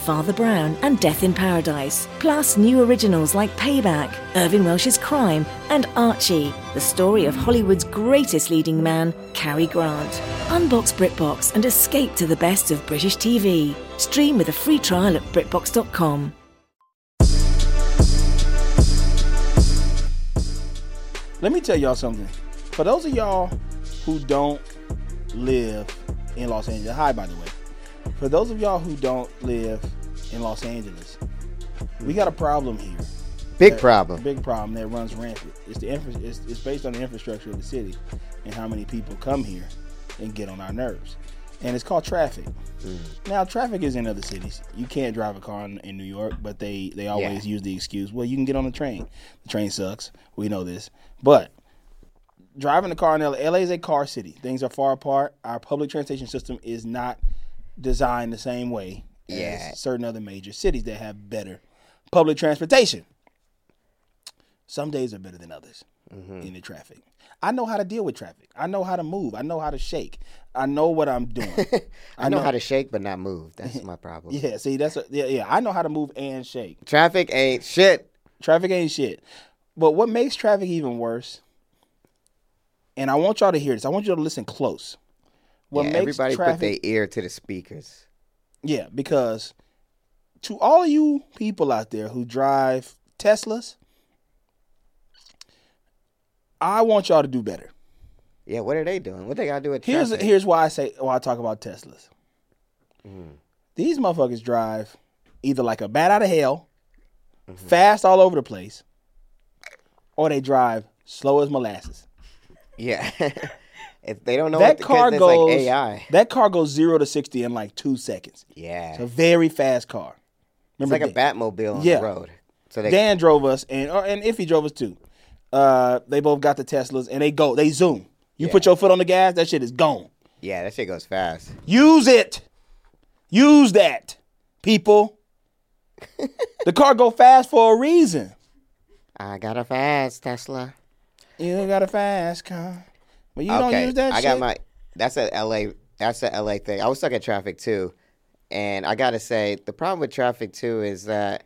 Father Brown, and Death in Paradise. Plus, new originals like Payback, Irvine Welsh's Crime, and Archie, the story of Hollywood's greatest leading man, Cary Grant. Unbox BritBox and escape to the best of British TV. Stream with a free trial at BritBox.com. Let me tell y'all something. For those of y'all who don't live in Los Angeles, hi by the way. For those of y'all who don't live in Los Angeles, we got a problem here. Big That- problem. Big problem that runs rampant. It's the infra- it's, it's based on the infrastructure of the city and how many people come here and get on our nerves. And it's called traffic. Mm. Now, traffic is in other cities. You can't drive a car in, in New York, but they they always use the excuse, well, you can get on the train. The train sucks. We know this. But driving a car in LA, LA is a car city. Things are far apart. Our public transportation system is not designed the same way Yeah. as certain other major cities that have better public transportation. Some days are better than others mm-hmm. in the traffic. I know how to deal with traffic. I know how to move. I know how to shake. I know what I'm doing. I know how to shake but not move. That's my problem. Yeah, see, that's a, yeah, yeah. I know how to move and shake. Traffic ain't shit. Traffic ain't shit. But what makes traffic even worse, and I want y'all to hear this. I want you to listen close. What yeah, makes everybody traffic? put their ear to the speakers. yeah, because to all of you people out there who drive Teslas, I want y'all to do better. Yeah, what are they doing? What they gotta do with Here's traffic? here's why I say why I talk about Teslas. Mm-hmm. These motherfuckers drive either like a bat out of hell, mm-hmm. fast all over the place, or they drive slow as molasses. Yeah. if they don't know that what, car goes like AI. that car goes zero to sixty in like two seconds. Yeah. It's a very fast car. It's Remember like a Batmobile on Yeah. the road. So they Dan drove us, and or, and Iffy drove us too. Uh, they both got the Teslas, and they go, they zoom. You put your foot on the gas, that shit is gone. Yeah, that shit goes fast. Use it. Use that, people. the car go fast for a reason. I got a fast Tesla. You got a fast car, but you don't okay, use that I shit. got my. That's a LA. That's a LA thing. I was stuck in traffic too, and I gotta say the problem with traffic too is that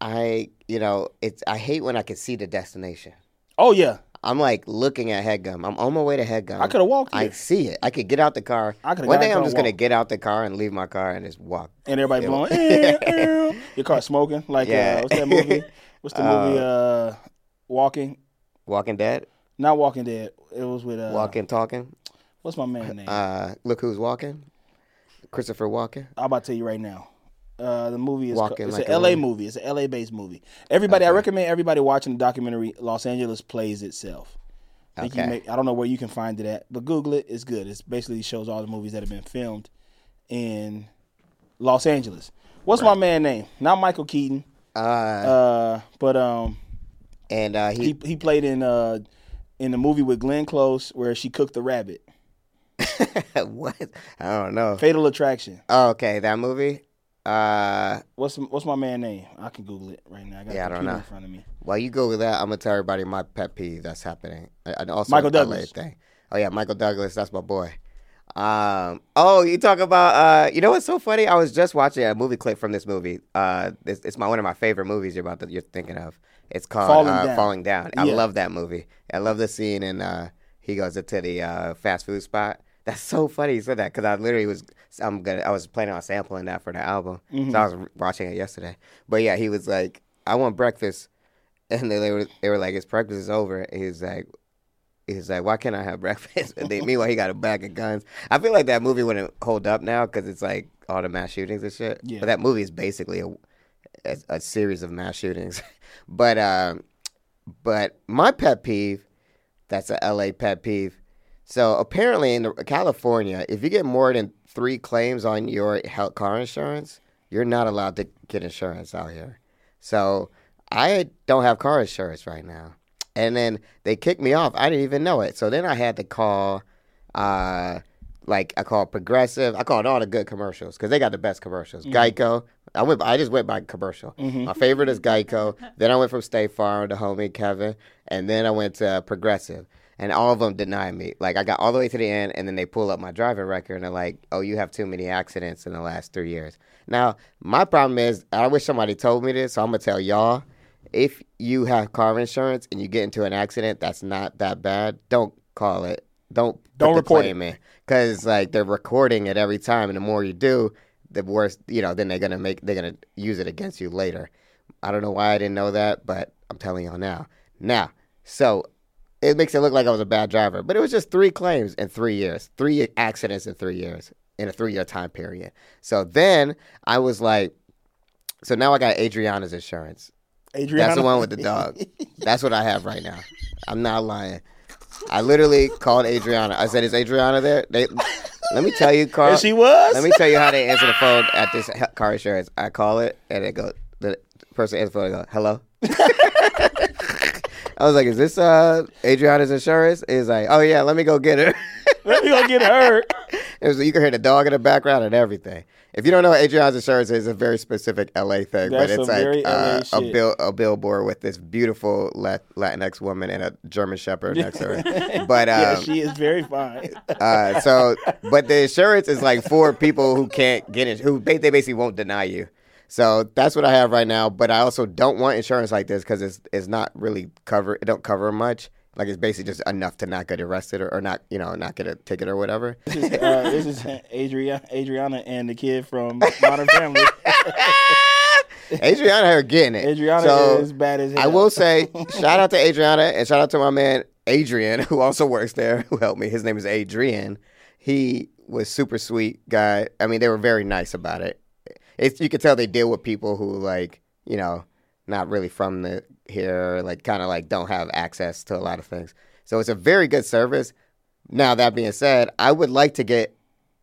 I, you know, it's I hate when I can see the destination. oh yeah, I'm like looking at Headgum. I'm on my way to Headgum. I coulda walked I see it. I could get out the car. I coulda One day I'm just gonna get out the car and leave my car and just walk. and everybody blowing. "Eh, eh." Your car smoking like Yeah. uh, what's that movie? What's the movie? Uh, Walking, Walking Dead. not Walking Dead. It was with uh, Walking, talking. What's my man name? Uh, look who's walking. Christopher Walken. I'm about to tell you right now. Uh, the movie is Walking it's like an a LA movie. It's an LA based movie. Everybody, I recommend everybody watching the documentary. Los Angeles plays itself. I, Okay. may- I don't know where you can find it at, but Google it. It's good. It's basically shows all the movies that have been filmed in Los Angeles. What's my man name? Not Michael Keaton. Uh, Uh, but um, and uh, he, he he played in uh in the movie with Glenn Close where she cooked the rabbit. what? I don't know. Fatal Attraction. Oh, okay, that movie. Uh, What's what's my man name? I can Google it right now. I got Yeah, I don't know. in front of me. while you go with that, I'm gonna tell everybody my pet peeve that's happening. And also Michael Douglas. thing. Oh yeah, Michael Douglas. That's my boy. Um. Oh, you talk about. Uh. You know what's so funny? I was just watching a movie clip from this movie. Uh. It's, it's my one of my favorite movies. You're about to, you're thinking of. It's called Falling uh, Down. Falling Down. I Yeah. love that movie. I love the scene and uh he goes into the uh, fast food spot. That's so funny you said that because I literally was I'm gonna I was planning on sampling that for the album. Mm-hmm. So I was watching it yesterday. But yeah, he was like, I want breakfast, and they, they were they were like, his breakfast is over. And he was like. He's like, why can't I have breakfast? And then, meanwhile, he got a bag of guns. I feel like that movie wouldn't hold up now because it's like all the mass shootings and shit. Yeah. But that movie is basically a, a, a series of mass shootings. but um, but my pet peeve, that's a LA pet peeve. So apparently in California, if you get more than three claims on your health car insurance, you're not allowed to get insurance out here. So I don't have car insurance right now. And then they kicked me off. I didn't even know it. So then I had to call uh, like I call it Progressive. I call it all the good commercials because they got the best commercials. Mm-hmm. Geico. I went. I just went by commercial. Mm-hmm. My favorite is Geico. then I went from State Farm to homie Kevin, and then I went to Progressive. And all of them denied me. Like I got all the way to the end, and then they pull up my driving record, and they're like, "Oh, you have too many accidents in the last three years." Now, my problem is, I wish somebody told me this, so I'm gonna tell y'all: if you have car insurance and you get into an accident that's not that bad, don't call it. Don't Don't report claim in because like they're recording it every time, and the more you do, the worse. You know, then they're gonna make they're gonna use it against you later. I don't know why I didn't know that, but I'm telling y'all now. Now, so it makes it look like I was a bad driver, but it was just three claims in three years, three accidents in three years in a three year time period. So then I was like, so now I got Adriana's insurance. Adriana. That's the one with the dog. That's what I have right now. I'm not lying. I literally called Adriana. I said, "Is Adriana there?" They let me tell you, Carl. And she was. Let me tell you how they answer the phone at this car insurance. I call it and it go the person answers the phone and go, "Hello." I was like, "Is this uh Adriana's insurance?" Is like, "Oh yeah, let me go get her." Let me go get her. It was, you can hear the dog in the background and everything. If you don't know what Adriana's insurance is, it's a very specific LA thing, but it's like uh, a bill a billboard with this beautiful Latinx woman and a German Shepherd next to her. But um, yeah, she is very fine. uh, so, but the insurance is like for people who can't get it, who they basically won't deny you. So that's what I have right now. But I also don't want insurance like this because it's it's not really cover. It don't cover much. Like it's basically just enough to not get arrested or, or not, you know, not get a ticket or whatever. This is, uh, this is Adria, Adriana and the kid from Modern Family. Adriana are getting it. Adriana So, is bad as hell. I will say, shout out to Adriana and shout out to my man Adrian, who also works there, who helped me. His name is Adrian. He was super sweet guy. I mean, they were very nice about it. It's you could tell they deal with people who like, you know, not really from the here, like kind of like don't have access to a lot of things. So it's a very good service. Now that being said, I would like to get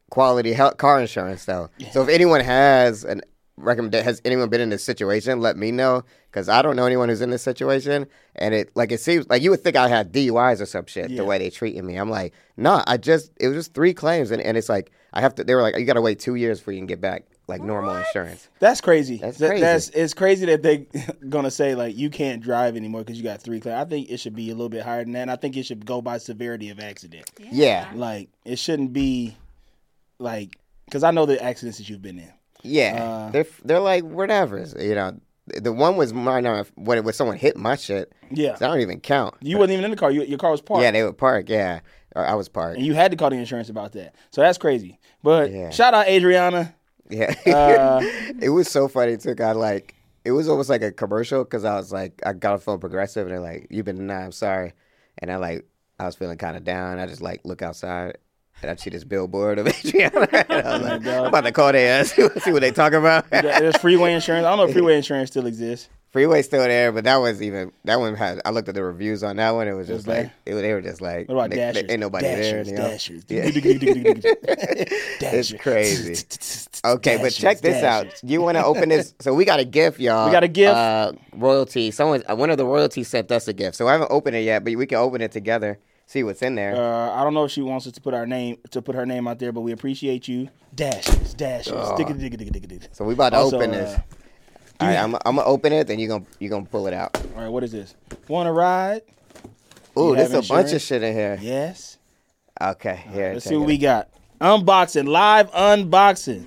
quality health, car insurance though. So if anyone has an recommend has anyone been in this situation, let me know because I don't know anyone who's in this situation. And it like it seems like you would think I had DUIs or some shit Yeah. the way they treated me. I'm like, nah, I just it was just three claims and, and it's like I have to. They were like, you got to wait two years before you can get back like normal insurance. That's crazy. That's Th- crazy. That's it's crazy that they're gonna say like you can't drive anymore because you got three claims. I think it should be a little bit higher than that. And I think it should go by severity of accident. Yeah, Like it shouldn't be like because I know the accidents that you've been in. yeah. Uh, they're they're like whatever. You know, the one was minor when when someone hit my shit. Yeah, So I don't even count. you wasn't even in the car. You, your car was parked. Yeah, they were parked. Yeah, or I was parked. and you had to call the insurance about that. So that's crazy. But Yeah. shout out Adriana. Yeah, Uh, it was so funny too. I like it was almost like a commercial because I was like, I got a phone progressive and they're like, "You've been denied. I'm sorry," and I like I was feeling kind of down. I just like look outside and I see this billboard of Adriana. I was like, I'm about to call their ass see what they talking about. There's freeway insurance. I don't know if freeway insurance still exists. Freeway's still there, but that was even that one had. I looked at the reviews on that one. It was just Was like it, they were just like, What about they- dashers? they- ain't nobody dashers, there. Dashers. Yeah. Dashers. crazy. Okay, but check this out. You want to open this? So we got a gift, y'all. We got a gift. Uh, royalty. Someone, uh, one of the royalties sent us a gift. So I haven't opened it yet, but we can open it together. See what's in there. Uh, I don't know if she wants us to put our name to put her name out there, but we appreciate you. Dashers, dashers. Digga, digga, digga, digga, digga. so we about to Also, open this. uh, All right, I'm, I'm gonna open it. Then you gonna you gonna pull it out. all right, what is this? Want to ride? Ooh, You there's a bunch of insurance? shit in here. Yes. Okay, here. Let's see what it we got. Unboxing, live unboxing.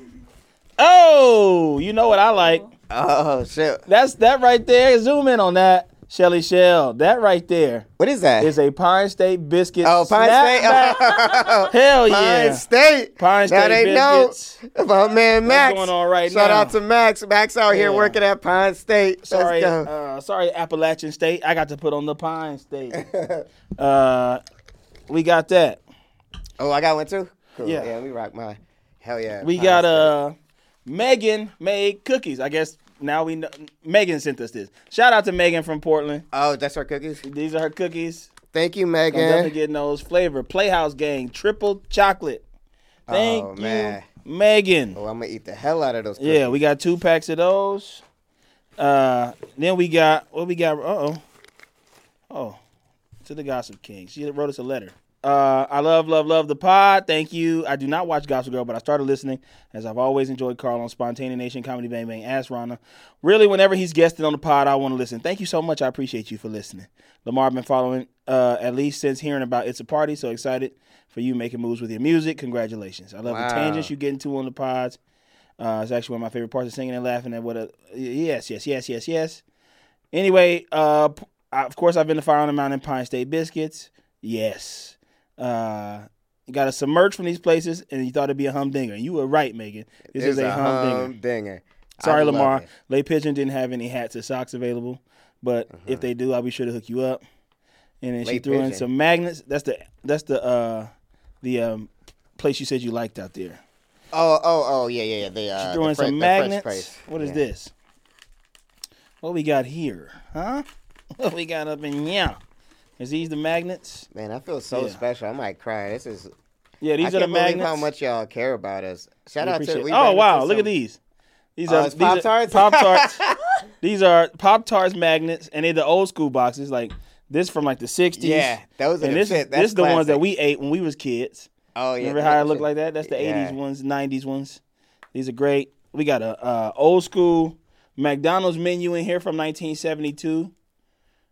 Oh, you know what I like? Oh shit! That's that right there. Zoom in on that, Shelly Shell. That right there What is that? is a Pine State biscuit. oh, Pine. State. Hell Pine yeah. State. Pine Now State they know biscuits. about man Max. What's going on right Shout now? out to Max. Max out here working at Pine State. Sorry, uh, sorry, Appalachian State. I got to put on the Pine State. uh, we got that. oh, I got one too. Cool. Yeah. Yeah, me rock my. Hell yeah. We Pine got State. uh Megan made cookies. I guess now we know Megan sent us this. Shout out to Megan from Portland. Oh, that's our cookies. These are her cookies. Thank you, Megan. I'm definitely getting those flavor. Playhouse Gang triple chocolate. Thank Oh, you, man. Megan. Oh, I'm gonna eat the hell out of those. Cookies. Yeah, we got two packs of those. Uh, then we got what we got. Uh oh, oh, to the Gossip King. She wrote us a letter. Uh, I love, love, love the pod. Thank you. I do not watch Gospel Girl, but I started listening as I've always enjoyed Carl on Spontaneanation, Comedy Bang Bang, Ask Rana. Really, whenever he's guesting on the pod, I want to listen. Thank you so much. I appreciate you for listening. Lamar, I've been following uh, at least since hearing about It's a Party. So excited for you making moves with your music. Congratulations. I love Wow. the tangents you get into on the pods. Uh, it's actually one of my favorite parts of singing and laughing at what a yes, yes, yes, yes, yes. Anyway, uh, I- of course, I've been to Fire on the Mountain, Pine State Biscuits. Yes. Uh, you got some merch from these places, and you thought it'd be a humdinger. And you were right, Megan. This It's is a, humdinger. humdinger. Sorry, Lamar. it. Le Pigeon didn't have any hats or socks available, but if they do, I'll be sure to hook you up. And then she Lay threw in some magnets. That's the that's the uh the um place you said you liked out there. Oh, oh, oh, yeah, yeah, yeah. The, uh, She threw in the some magnets. What is Yeah. this? What we got here, huh? What we got up in yeah? Is these the magnets? Man, I feel so Yeah. special. I might cry. This is. Yeah, these I are the magnets. how much y'all care about us. Shout We out to. we oh wow, look at these. These Oh, are it's these are Pop-Tarts? Pop-Tarts. these are Pop Tarts magnets, and they're the old school boxes. Like this from like the '60s. Yeah, those are and the this, shit. this is the ones that we ate when we was kids. Oh yeah. Remember how it looked shit. like that? That's the Yeah. '80s ones, '90s ones. These are great. We got a uh, old school McDonald's menu in here from 1972.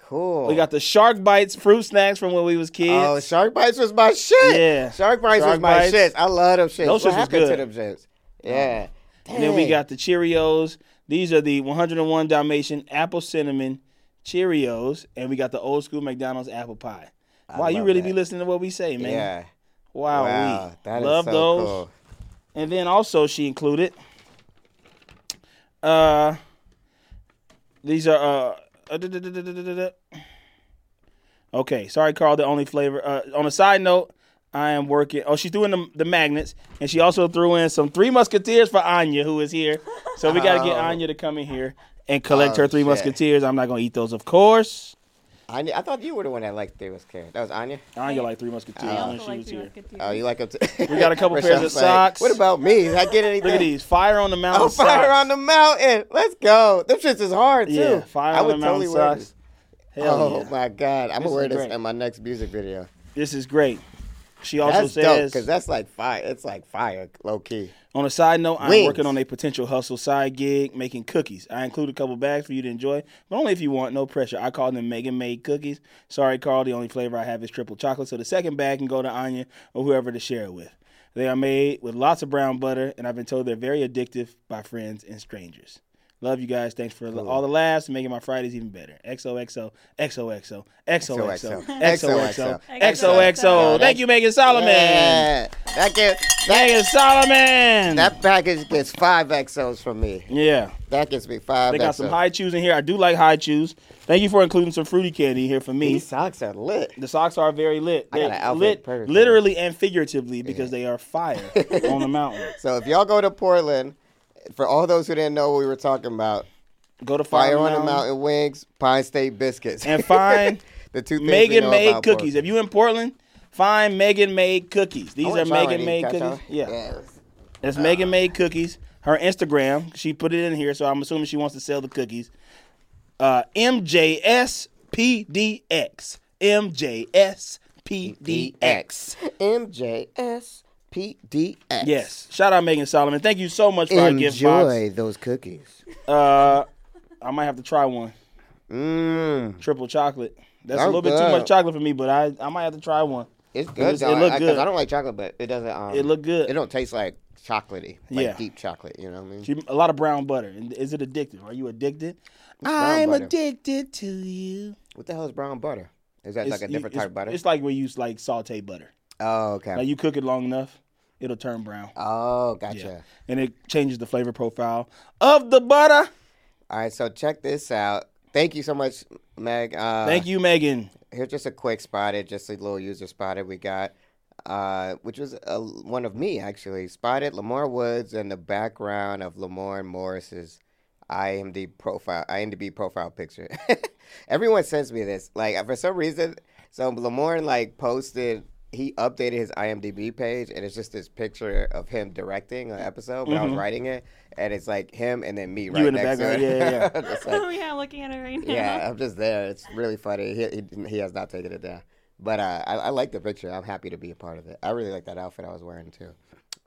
Cool. We got the Shark Bites fruit snacks from when we was kids. Oh, Shark Bites was my shit. Yeah. Shark Bites Shark was my Bites. shit. I love them shits. Those what shits was happened to good. them shits? Yeah. And then we got the Cheerios. These are the 101 Dalmatian apple cinnamon Cheerios, and we got the old school McDonald's apple pie. wow, you really that. be listening to what we say, man. Yeah. Wow, Wow. we That is love so those. cool. And then also she included uh these are uh uh. Okay, sorry Carl, the only flavor. Uh on a side note, I am working Oh, she threw in the, the magnets and she also threw in some three musketeers for Anya who is here. So we gotta get Oh. Anya to come in here and collect her Three shit. musketeers. I'm not gonna eat those, of course. Anya, I thought you were the one that liked Three Musketeers. That was Anya. Anya like uh-huh. three musketeers Oh. when she was here. Oh, you like them too? We got a couple pairs of Rochelle's like, socks. What about me? Did I get anything? Look at these. Fire on the mountain. Oh, fire on the mountain. Let's go. Them shits is hard too. Yeah, fire I on would the totally mountain wear socks. this. Hell oh yeah. my god, I'm This gonna wear this great. in my next music video. This is great. She also That's dope says, because that's like fire. It's like fire, low key. On a side note, I'm Wings. working on a potential hustle side gig making cookies. I include a couple bags for you to enjoy, but only if you want, no pressure. I call them Megan Made cookies. Sorry, Carl, the only flavor I have is triple chocolate, so the second bag can go to Anya or whoever to share it with. They are made with lots of brown butter, and I've been told they're very addictive by friends and strangers. Love you guys. Thanks for all the laughs and making my Fridays even better. XOXO, XOXO, XOXO, XOXO, XOXO. Thank you, Megan Solomon. Yeah, that get that, Megan Solomon. that package gets five XOs from me. yeah. That gets me five. They got XOs. some Hi-Chews in here. I do like Hi-Chews. Thank you for including some fruity candy here for me. These socks are lit. The socks are very lit. I got an outfit lit, perfect literally and figuratively, because they are fire on the mountain. So if y'all go to Portland, for all those who didn't know what we were talking about, Go to Fire Fire, on the Mountain Wings, Pine State Biscuits, and find the two things Megan made cookies. Portland. If you in Portland, find Megan made cookies. These are wanna try one of Megan made Can I try cookies. one? Yeah. Yes. It's Megan made cookies. Her Instagram, she put it in here, so I'm assuming she wants to sell the cookies. Uh, MJSPDX. MJSPDX. MJS PDX. Yes. Shout out Megan Solomon. Thank you so much for our gift box. Enjoy those cookies. Uh, I might have to try one. Mmm. Triple chocolate. That's a Oh, little bit too much chocolate for me, but I, I might have to try one. It's It good. was- it looked I, 'cause good. I don't like chocolate, but it doesn't. Um, It looked good. It don't taste like chocolatey, like Yeah. deep chocolate. You know what I mean? She- A lot of brown butter. Is it addictive? Are you addicted? brown I'm butter? addicted to you. What the hell is brown butter? Is that like a different it's- type of butter? It's like we use like saute butter. oh, okay. Like you cook it long enough, it'll turn brown. oh, gotcha. Yeah. And it changes the flavor profile of the butter. All right, so check this out. Thank you so much, Meg. Uh, Thank you, Megan. Here's just a quick spotted, just a little user spotted we got, uh, which was uh, one of me actually. Spotted Lamar Woods in the background of Lamar Morris's IMDb profile, IMDb profile picture. Everyone sends me this. Like for some reason, so Lamar like posted. He updated his IMDb page, and it's just this picture of him directing an episode. But I was writing it, and it's like him and then me right in the next to background, it. yeah, yeah, Just like- oh yeah, looking at it right now. yeah, I'm just there. It's really funny. He, he, he has not taken it down. But uh, I, I like the picture. I'm happy to be a part of it. I really like that outfit I was wearing too.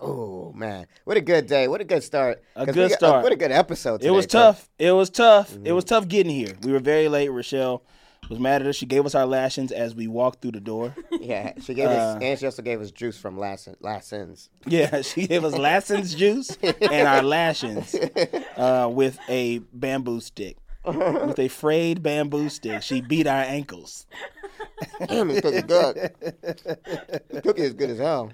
Oh man, what a good day! What a good start! A good got- start. what a good episode. It was today, 'cause- tough. It was tough. Mm-hmm. It was tough getting here. We were very late. Rochelle was mad at us. She gave us our lashings as we walked through the door. Yeah, she gave Uh, us, and she also gave us juice from last last sins. Yeah, she gave us Lassen's juice and our lashings uh, with a bamboo stick. With a frayed bamboo stick, she beat our ankles. Damn, this cookie good. This cookie is good as hell.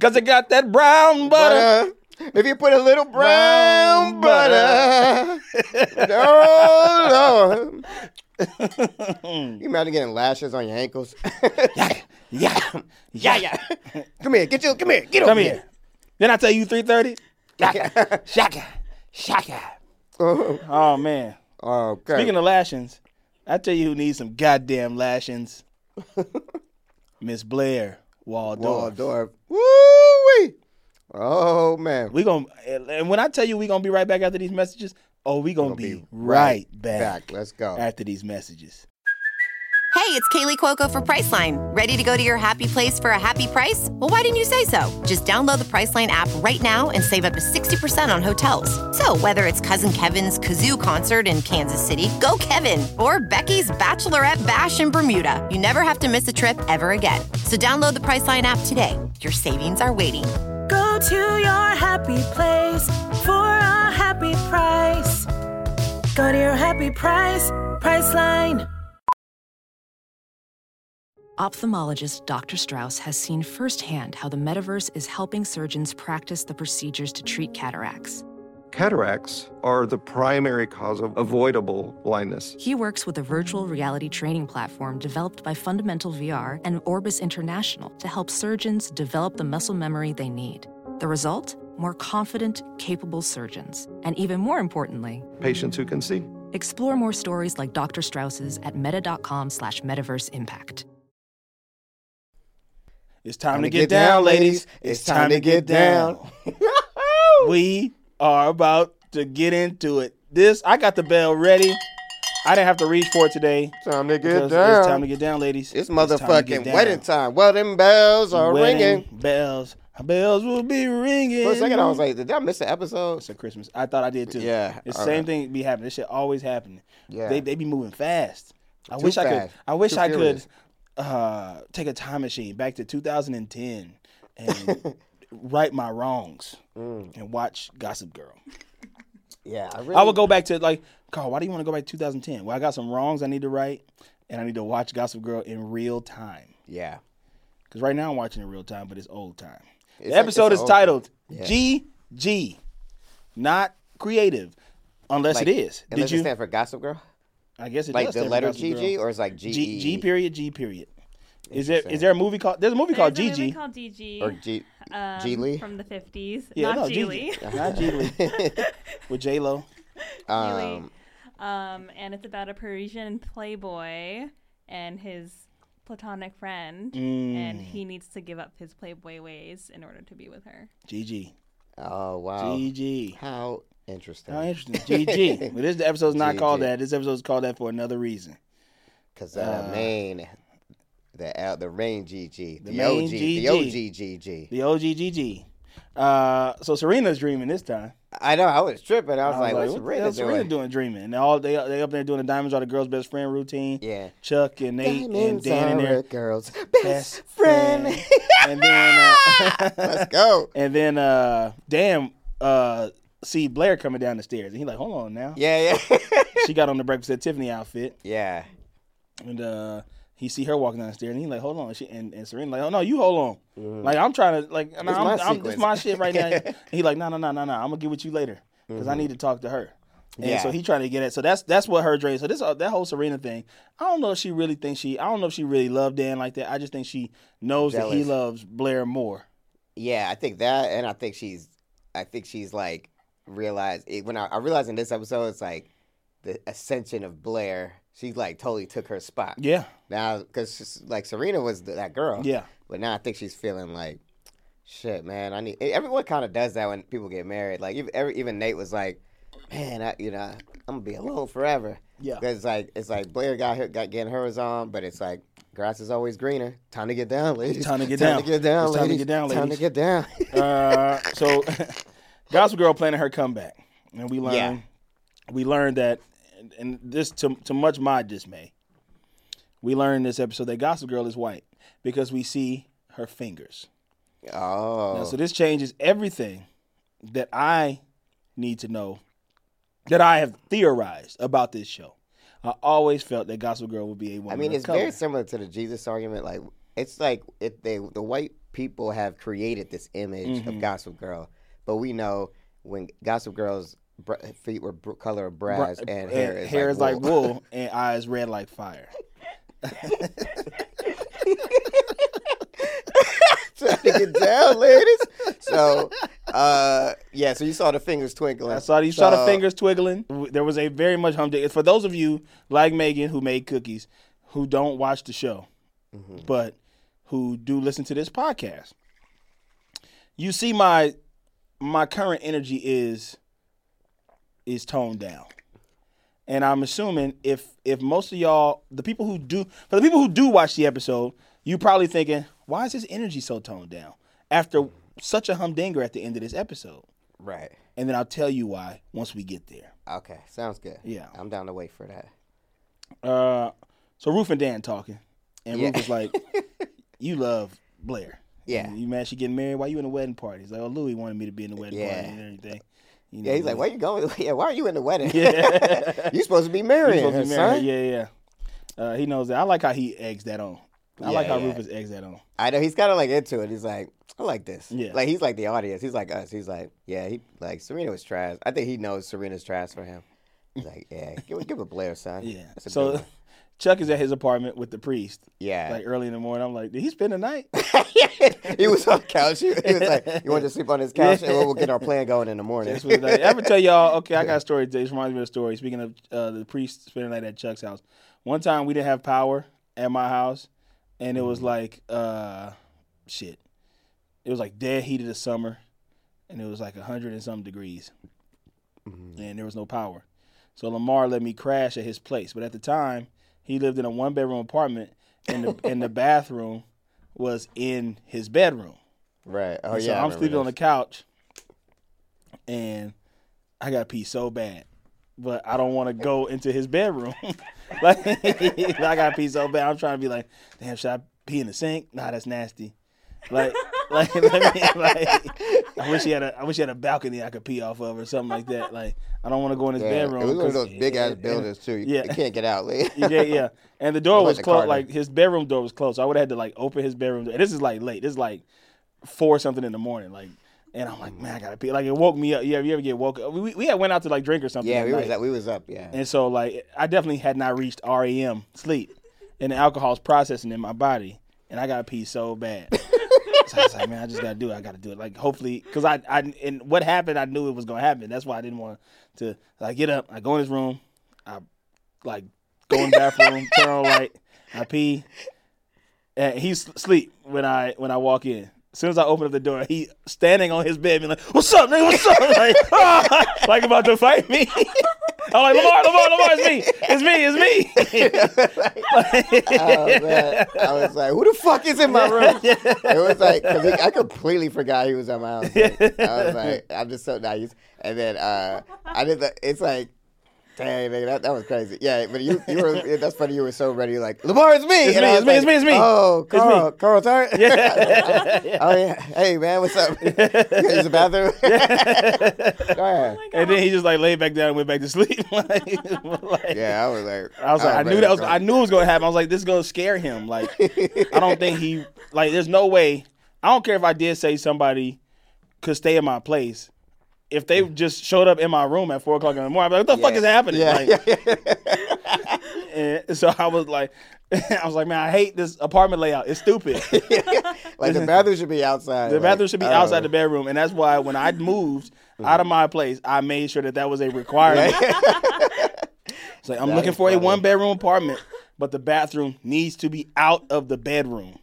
Cause it got that brown butter. Butter. If you put a little brown, Brown butter, oh Lord. you imagine getting lashes on your ankles? Yeah, yeah, yeah, yeah. come here, get you, come here, get Come over here. Then I tell you three thirty. Shaka, shaka, shaka. Oh. oh man. okay. Speaking of lashings, I tell you who needs some goddamn lashings. Miss Blair Waldorf. Waldorf. Woo-wee. Oh man. We gonna and when I tell you we gonna be right back after these messages, oh we gonna, be, be right, back, Back. Let's go. after these messages. Hey, it's Kaley Cuoco for Priceline. Ready to go to your happy place for a happy price? Well, why didn't you say so? Just download the Priceline app right now and save up to 60% on hotels. So, whether it's Cousin Kevin's Kazoo concert in Kansas City, go Kevin, or Becky's Bachelorette Bash in Bermuda, you never have to miss a trip ever again. So, download the Priceline app today. Your savings are waiting. Go to your happy place for a happy price. Go to your happy price, Priceline. Ophthalmologist Dr. Strauss has seen firsthand how the metaverse is helping surgeons practice the procedures to treat cataracts. Cataracts are the primary cause of avoidable blindness. He works with a virtual reality training platform developed by Fundamental VR and Orbis International to help surgeons develop the muscle memory they need. The result? More confident, capable surgeons. And even more importantly, Patients who can see. explore more stories like Dr. Strauss's at meta.com slash metaverse impact. It's time, to, get, down, ladies. It's time to get down. we are about to get into it. This I got the bell ready. I didn't have to reach for it today. Time to get down. It's time to get down, ladies. It's time to get motherfucking down. wedding time. Well, them bells are Wedding ringing. Bells. Bells will be ringing. For a second, I was like, did I miss an episode? It's a Christmas. I thought I did too. Yeah, It's the same right. thing be happening. This shit always happening. Yeah. They they be moving fast. I Too wish I could. I wish Too I furious. could uh take a time machine back to 2010 and right my wrongs Mm. and watch Gossip Girl. Yeah, I, really, I would go back to like, Carl, why do you want to go back to 2010? Well, I got some wrongs I need to right and I need to watch Gossip Girl in real time. Yeah. Cuz right now I'm watching in real time, but it's old time. It's the like- episode it's is titled Yeah. GG. Not creative. Unless Like, it is. Did does you stand for Gossip Girl? I guess it Like does the letter GG, or is like G G G period G period. Is there is there a movie called? There's a movie called There's a movie GG. called GG. or G um, G Lee? from the 50s. Yeah, not no, Gigli. GG. Not G Lee. With J Lo. Um, Um, and it's about a Parisian playboy and his platonic friend, Mm. and he needs to give up his playboy ways in order to be with her. GG. oh wow. GG. How interesting. How interesting. GG. But this episode's not called that. This episode's called that for another reason. Because uh, Maine, the L, the rain GG, the, main OG, the GG. OG GG. The OG GG. Uh, so Serena's dreaming this time. I know. I was tripping. I was, I like, was "What's what the Serena doing?" Serena doing dreaming? And all they they up there doing the diamonds are the girls' best friend routine. Yeah. Chuck and Nate and Diamonds Dan in are there. girl's Best best friend. and then uh, Let's go. And then uh Dan uh see Blair coming down the stairs and he like, hold on now. Yeah, yeah, She got on the breakfast at Tiffany outfit yeah. and uh he see her walking down the stairs and he like, hold on. She and, and Serena like, oh no, you hold on. Like I'm trying to like, nah, This I'm, my I'm, this my shit right now. and he like, no, no, no, no, no. I'm gonna get with you later because I need to talk to her. And Yeah. so he trying to get it. So that's that's what her dream. So this uh, that whole Serena thing. I don't know if she really thinks she. I don't know if she really loved Dan like that. I just think she knows that he loves Blair more. Yeah, I think that, and I think she's, I think she's like realized it, when I, I realized in this episode, it's like the ascension of Blair. She like totally took her spot. Yeah, Now, because like Serena was th- that girl. yeah. But now I think she's feeling like, shit, man. I need. Everyone kind of does that when people get married. Like even every, even Nate was like, man, I, you know, I'm gonna be alone forever. Yeah. Because like it's like Blair got her, got getting hers on, but it's like grass is always greener. Time to get down, ladies. Time to get time down. To get down, It's time to get down, ladies. Time to get down. Uh, so, Gospel Girl planning her comeback, and we learned Yeah. we learned that, and- this to to much my dismay, we learned in this episode that Gossip Girl is white because we see her fingers. oh, Now, so this changes everything that I need to know that I have theorized about this show. I always felt that Gospel Girl would be a woman. I mean, it's color. very similar to the Jesus argument. Like, it's like if they the white people have created this image Mm-hmm. of Gospel Girl, but we know when Gospel Girl's br- feet were br- color of Bra- brass and hair is hair like is like wool. wool and eyes red like fire. Trying to get down, ladies. So, uh, yeah. So you saw the fingers twinkling. I saw you saw the fingers twiggling. There was a very much humdinger. For those of you like Megan who made cookies, who don't watch the show, Mm-hmm. but who do listen to this podcast, you see my my current energy is is toned down. And I'm assuming if if most of y'all, the people who do, for the people who do watch the episode, you probably thinking, why is his energy so toned down after such a humdinger at the end of this episode? Right. And then I'll tell you why once we get there. Okay. Sounds good. Yeah. I'm down to wait for that. Uh, so Rufus and Dan talking, and Yeah. Rufus was like, "You love Blair. Yeah. You mad she getting married? Why you in the wedding party?" He's like, "Oh, Louis wanted me to be in the wedding Yeah. party and everything." You Yeah. He's like, where you going? Yeah. Why are you in the wedding? Yeah. you supposed to be supposed to be married. son. Yeah, yeah. Uh, he knows that. I like how he eggs that on. I Yeah, like how yeah. Rufus eggs that on. I know he's kind of like into it. He's like, I like this. Yeah. Like he's like the audience. He's like us. He's like, yeah. He like Serena was trash. I think he knows Serena's trash for him. He's like, yeah, give, give a Blair, son. Yeah. That's a good So. Chuck is at his apartment with the priest. Yeah. Like early in the morning. I'm like, did he spend the night? he was on the couch. He, was like, you want to sleep on his couch, and we'll get our plan going in the morning. I'm ever tell y'all. Okay, I got a story. This reminds me of a story. Speaking of uh, the priest spending the night at Chuck's house. One time we didn't have power at my house, and it was like uh, shit. It was like dead heat of the summer, and it was like a hundred and some degrees, and there was no power. So Lamar let me crash at his place, but at the time he lived in a one bedroom apartment, and the and the bathroom was in his bedroom. right. Oh And yeah. so I'm sleeping on the couch, and I got pee so bad, but I don't want to go into his bedroom. like I got pee so bad. I'm trying to be like, damn, should I pee in the sink? Nah, that's nasty. Like, like, let me, like, I wish he had a, I wish he had a balcony I could pee off of or something like that. Like, I don't want to go in his Yeah, bedroom. it was one of those big ass buildings too. You, yeah. you can't get out. Like, yeah, yeah. And the door was closed. Like his bedroom door was closed. So I would have had to like open his bedroom door. And this is like late. This is like four something in the morning. Like, and I'm like, man, I gotta pee. Like it woke me up. Yeah, you ever get woke up? We we had went out to like drink or something. yeah, we was up, we was up. Yeah. And so like I definitely had not reached REM sleep, and the alcohol's processing in my body, and I got to pee so bad. I like, man, I just gotta do it. I gotta do it. Like hopefully, because I I and what happened, I knew it was gonna happen. That's why I didn't want to like get up. I go in his room, I like go in the bathroom, turn on light, I pee, and he's sleep when I when I walk in. As soon as I open up the door, he standing on his bed, being like, "What's up, nigga? What's up?" Like, like about to fight me. I'm like, Lamar, Lamar, Lamar, it's me, it's me, it's me. oh, man. I was like, who the fuck is in my room? It was like, cause he, I completely forgot he was at my house. Like, I was like, I'm just so nice. And then uh, I did the, it's like, dang, nigga, that, that was crazy. Yeah, but you, you were, that's funny. You were so ready. You're like, Lamar, it's me. It's And me, I was it's me, it's me, it's me. Oh, It's me. Carl, Carl Tart? Yeah. oh, yeah. Hey, man, what's up? Use the bathroom? Go ahead. Oh and then he just like laid back down and went back to sleep. like, like- Yeah, I was like, I was like, I knew that was. I knew it was gonna happen. I was like, this is gonna scare him. Like, I don't think he, like, there's no way. I don't care if I did say somebody could stay in my place. If they just showed up in my room at four o'clock in the morning, I'd be like, what the fuck is happening? Yeah. Like, and so I was like, I was like, man, I hate this apartment layout. It's stupid. like the bathroom should be outside. The like, bathroom should be oh. outside the bedroom, and that's why when I moved out of my place, I made sure that that was a requirement. it's like I'm That looking for a one bedroom apartment, but the bathroom needs to be out of the bedroom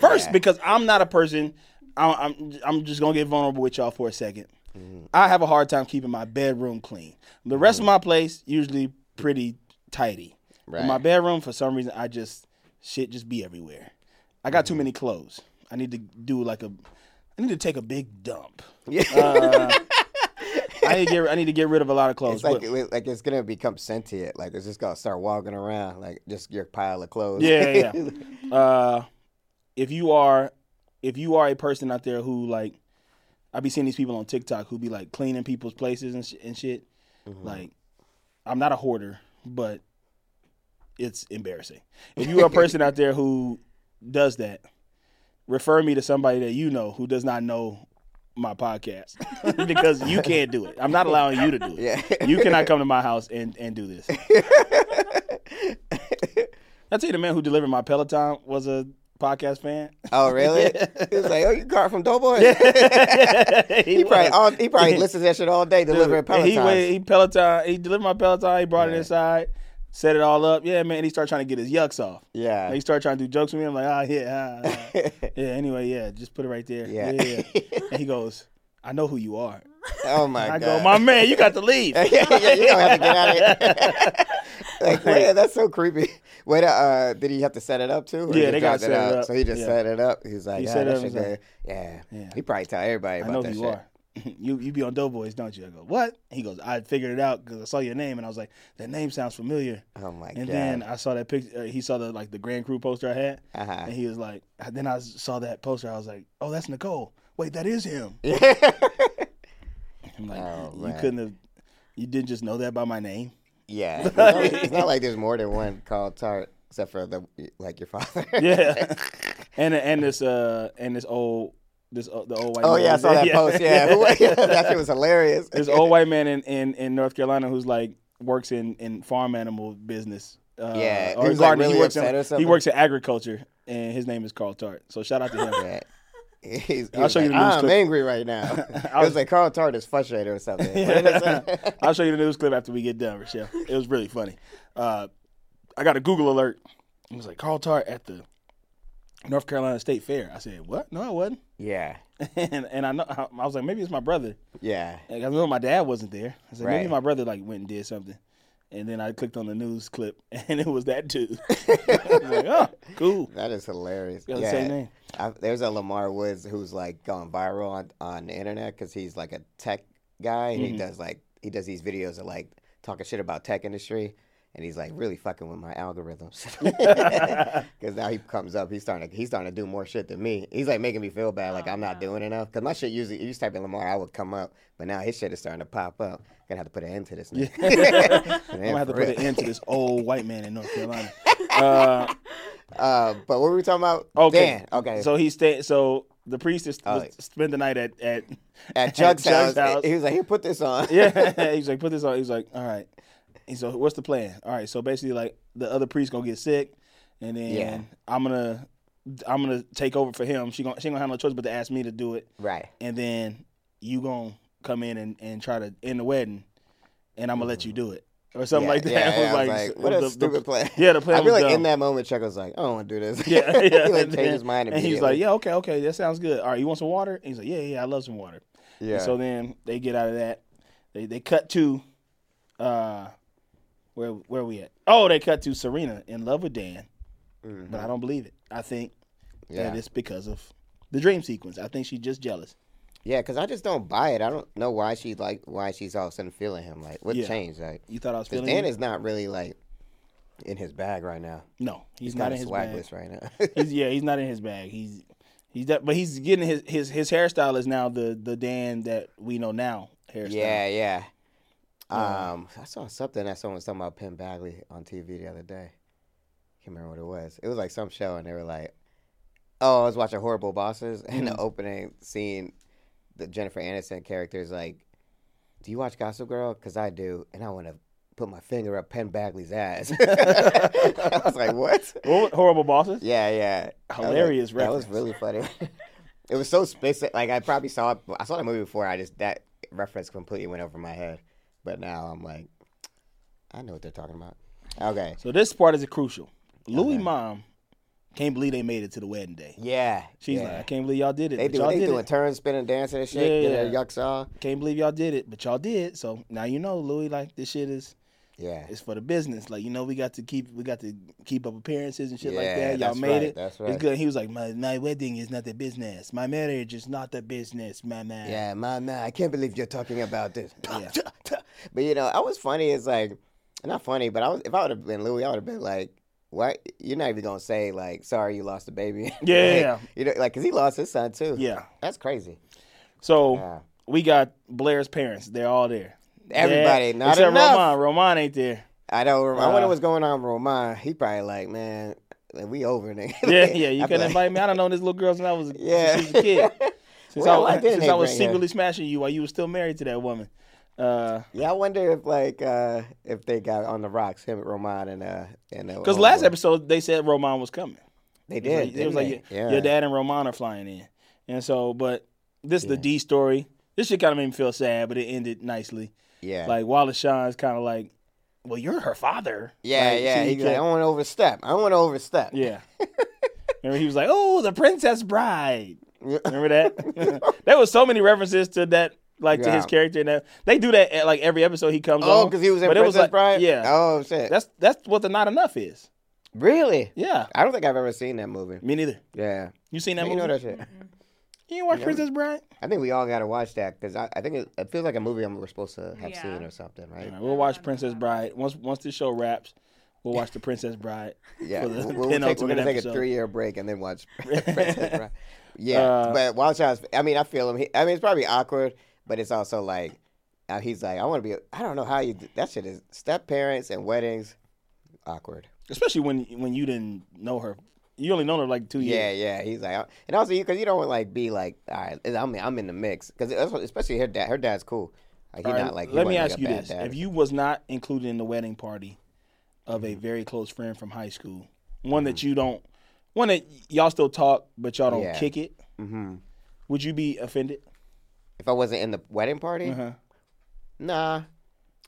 first Yeah. because I'm not a person. I'm, I'm I'm just gonna get vulnerable with y'all for a 2nd Mm-hmm. I have a hard time keeping my bedroom clean. The rest of my place usually pretty tidy. But Right. My bedroom, for some reason, I just shit just be everywhere. I got too Mm-hmm. many clothes. I need to do like a. I need to take a big dump. Yeah. Uh, I need to get. I need to get rid of a lot of clothes. It's like but- like it's gonna become sentient. Like it's just gonna start walking around like just your pile of clothes. Yeah, yeah. uh, if you are, if you are a person out there who like, I be seeing these people on TikTok who be like cleaning people's places and, sh- and shit. Mm-hmm. Like, I'm not a hoarder, but it's embarrassing. If you are a person out there who does that, refer me to somebody that you know who does not know my podcast because you can't do it. I'm not allowing you to do it. Yeah. You cannot come to my house and, and do this. I tell you, the man who delivered my Peloton was a podcast fan. Oh really? He was like, "Oh, you got it from Doughboy." he, he probably all, he probably listens to that shit all day delivering and He, waited, he Peloton. He delivered my Peloton. He brought it inside, set it all up. Yeah, man. He started trying to get his yucks off. Yeah. Like, he started trying to do jokes with me. I'm like, ah, yeah, ah, ah. yeah. Anyway, yeah, just put it right there. Yeah. yeah. and he goes, I know who you are. Oh my I god. go, my man, you got to leave. yeah, yeah, you don't have to get out of here. like, man, that's so creepy. Wait, uh, did he have to set it up too? Yeah, he they gotta set it up. So he just Yeah. set it up. He's like, He yeah, set up, like, yeah. Yeah. He probably tell everybody I about know that who shit. you are. you you be on Doughboys, don't you? I go, what? He goes, I figured it out because I saw your name and I was like, that name sounds familiar. Oh my And god. And then I saw that picture. Uh, he saw the like the Grand Crew poster I had, Uh-huh. and he was like, then I saw that poster. I was like, oh, that's Nicole. Wait, that is him. I'm like, Oh, you couldn't have, you didn't just know that by my name. yeah. It's not, it's not like there's more than one called Tart, except for the like your father. Yeah, and and this uh and this old this uh, the old white. oh man yeah, I saw that post. Yeah, that shit was hilarious. this old white man in, in, in North Carolina who's like works in, in farm animal business. Uh, Yeah, or like, really he works upset or in, something? He works in agriculture, and his name is Carl Tart. So shout out to him. He's, he I'll show you like, the news I'm clip." angry right now. I was was- like Carl Tart is frustrated or something. What did it say? I'll show you the news clip after we get done, Rochelle. It was really funny. Uh, I got a Google alert. It was like Carl Tart at the North Carolina State Fair. I said, "What? No, I wasn't." yeah, and and I know I was like, maybe it's my brother. yeah. Like, I know my dad wasn't there. I said maybe Right. my brother like went and did something. And then I clicked on the news clip, and it was that dude. I was like, oh, cool. That is hilarious. Got yeah. same name. I, there's a Lamar Woods who's like going viral on, on the internet because he's like a tech guy and he Mm-hmm. does like he does these videos of like talking shit about tech industry and he's like really fucking with my algorithms because now he comes up he's starting to he's starting to do more shit than me he's like making me feel bad like I'm not doing enough because my shit usually you just type in Lamar I would come up but now his shit is starting to pop up gonna have to put an end to this nigga. I'm gonna have to put an end to this old white man in North Carolina. Uh, uh, but what were we talking about okay, Dan okay So he stayed. So the priest is, Oh. was- spent the night at at at Chuck's house, house. he was like here put this on yeah, he's like, put this on. He's like, all right. He's like, what's the plan? All right, so basically, like the other priest gonna get sick, and then Yeah. I'm gonna I'm gonna take over for him. She gonna she gonna have no choice but to ask me to do it, right and then you gonna come in and, and try to end the wedding, and I'm gonna let you do it or something Yeah, like that. Yeah, yeah, I was like, what a the- the- stupid plan. Yeah, the plan I feel was like in that moment, Chuck was like, I don't want to do this. Yeah, yeah. he like changed then- his mind and he's like, yeah, okay, okay, that sounds good. All right, you want some water? And he's like, yeah, yeah, I love some water. yeah. And so then they get out of that. They they cut to, uh, where where we at? Oh, they cut to Serena in love with Dan, but I don't believe it. I think Mm-hmm. yeah, that it's because of the dream sequence. I think she's just jealous. yeah, because I just don't buy it. I don't know why she like why she's all of a sudden feeling him. Like, what Yeah. changed? Like, You thought I was because feeling Dan you? is not really like in his bag right now. no, he's, He's not in his bag. right now. he's yeah, he's not in his bag. He's he's that, but he's getting his his his hairstyle is now the the Dan that we know now hairstyle. yeah, yeah. Um, I saw something that someone was talking about Penn Badgley on TV the other day. Can't remember what it was. It was like some show, and they were like, "Oh, I was watching Horrible Bosses," and the opening scene, the Jennifer Aniston character is like, "Do you watch Gossip Girl? Because I do, and I want to put my finger up Penn Badgley's ass." I was like, "What?" Hor- horrible bosses. Yeah, yeah. I was Hilarious That was reference. really funny. it was so specific. Like I probably saw. I saw the movie before. I just that reference completely went over my head. But now I'm like, I know what they're talking about. Okay. So this part is crucial. Louis' mom can't believe they made it to the wedding day. Yeah. She's yeah. like, I can't believe y'all did it. They do. y'all They did doing it. turns, spinning, dancing, and shit. Yeah, Yeah. Get their yucks off. Can't believe y'all did it, but y'all did. So now you know, Louis. Like this shit is Yeah. It's for the business. Like you know, we got to keep we got to keep up appearances and shit like that. Y'all that's made right, it. that's It's right. good. He was like, my my wedding is not the business. My marriage is not the business, my man. Yeah, man, man, I can't believe you're talking about this. Yeah. But you know, I was funny. It's like not funny, but I was if I would have been Louis, I would have been like, "What? You're not even gonna say like, sorry, you lost a baby." Yeah, Like, yeah. You know, like, cause he lost his son too. Yeah. that's crazy. So Yeah. we got Blair's parents. They're all there. Everybody, not except enough. Roman. Roman ain't there. I know. I wonder Uh, what's going on, with Roman. He probably like, man, we over, nigga. Yeah, yeah. You I couldn't like- invite me. I don't know this little girl since I was Yeah. since was a kid. Since Well, I, didn't since I was her? secretly smashing you while you were still married to that woman. Uh, Yeah, I wonder if like uh if they got on the rocks, him, Roman, and uh and uh, because last episode they said Roman was coming. they It was did. like, it was like your, yeah. your dad and Roman are flying in, and so but this is the D story. This shit kind of made me feel sad, but it ended nicely. Yeah. Like Wallace Shawn's kind of like, well, you're her father. yeah, Like, yeah. she He's like, I don't want to overstep. I don't want to overstep. Yeah. Remember he was like, "Oh, the Princess Bride." Remember that? there was so many references to that, like to his character, and that they do that at, like every episode he comes Oh, on. because he was in but it was Princess like, Bride. Yeah. Oh shit. That's that's what the not enough is. really. Yeah. I don't think I've ever seen that movie. Me neither. Yeah. You seen that you movie? know that shit. You didn't watch Princess Bride? I think we all got to watch that because I, I think it, it feels like a movie I'm, we're supposed to have Yeah. seen or something, right? All right, we'll watch Princess Bride once once the show wraps. We'll watch the Princess Bride. Yeah, for the we'll, we'll take, we're gonna take a three year break and then watch Princess Bride. Yeah, Uh, but Wild Child's. I mean, I feel him. He, I mean, it's probably awkward, but it's also like uh, he's like, I want to be. I don't know how you. do- That shit is step parents and weddings, awkward. Especially when when you didn't know her. You only known her like two years. yeah. Yeah. He's like, and also because you don't like be like, all right, I'm I'm in the mix because especially her dad. Her dad's cool. Like, he All right, not like. let me wasn't, like, ask you this: dad. If you was not included in the wedding party of a very close friend from high school, one that you don't, one that y'all still talk but y'all don't Mm-hmm. Yeah. kick it, hmm would you be offended? If I wasn't in the wedding party, Uh-huh. Nah.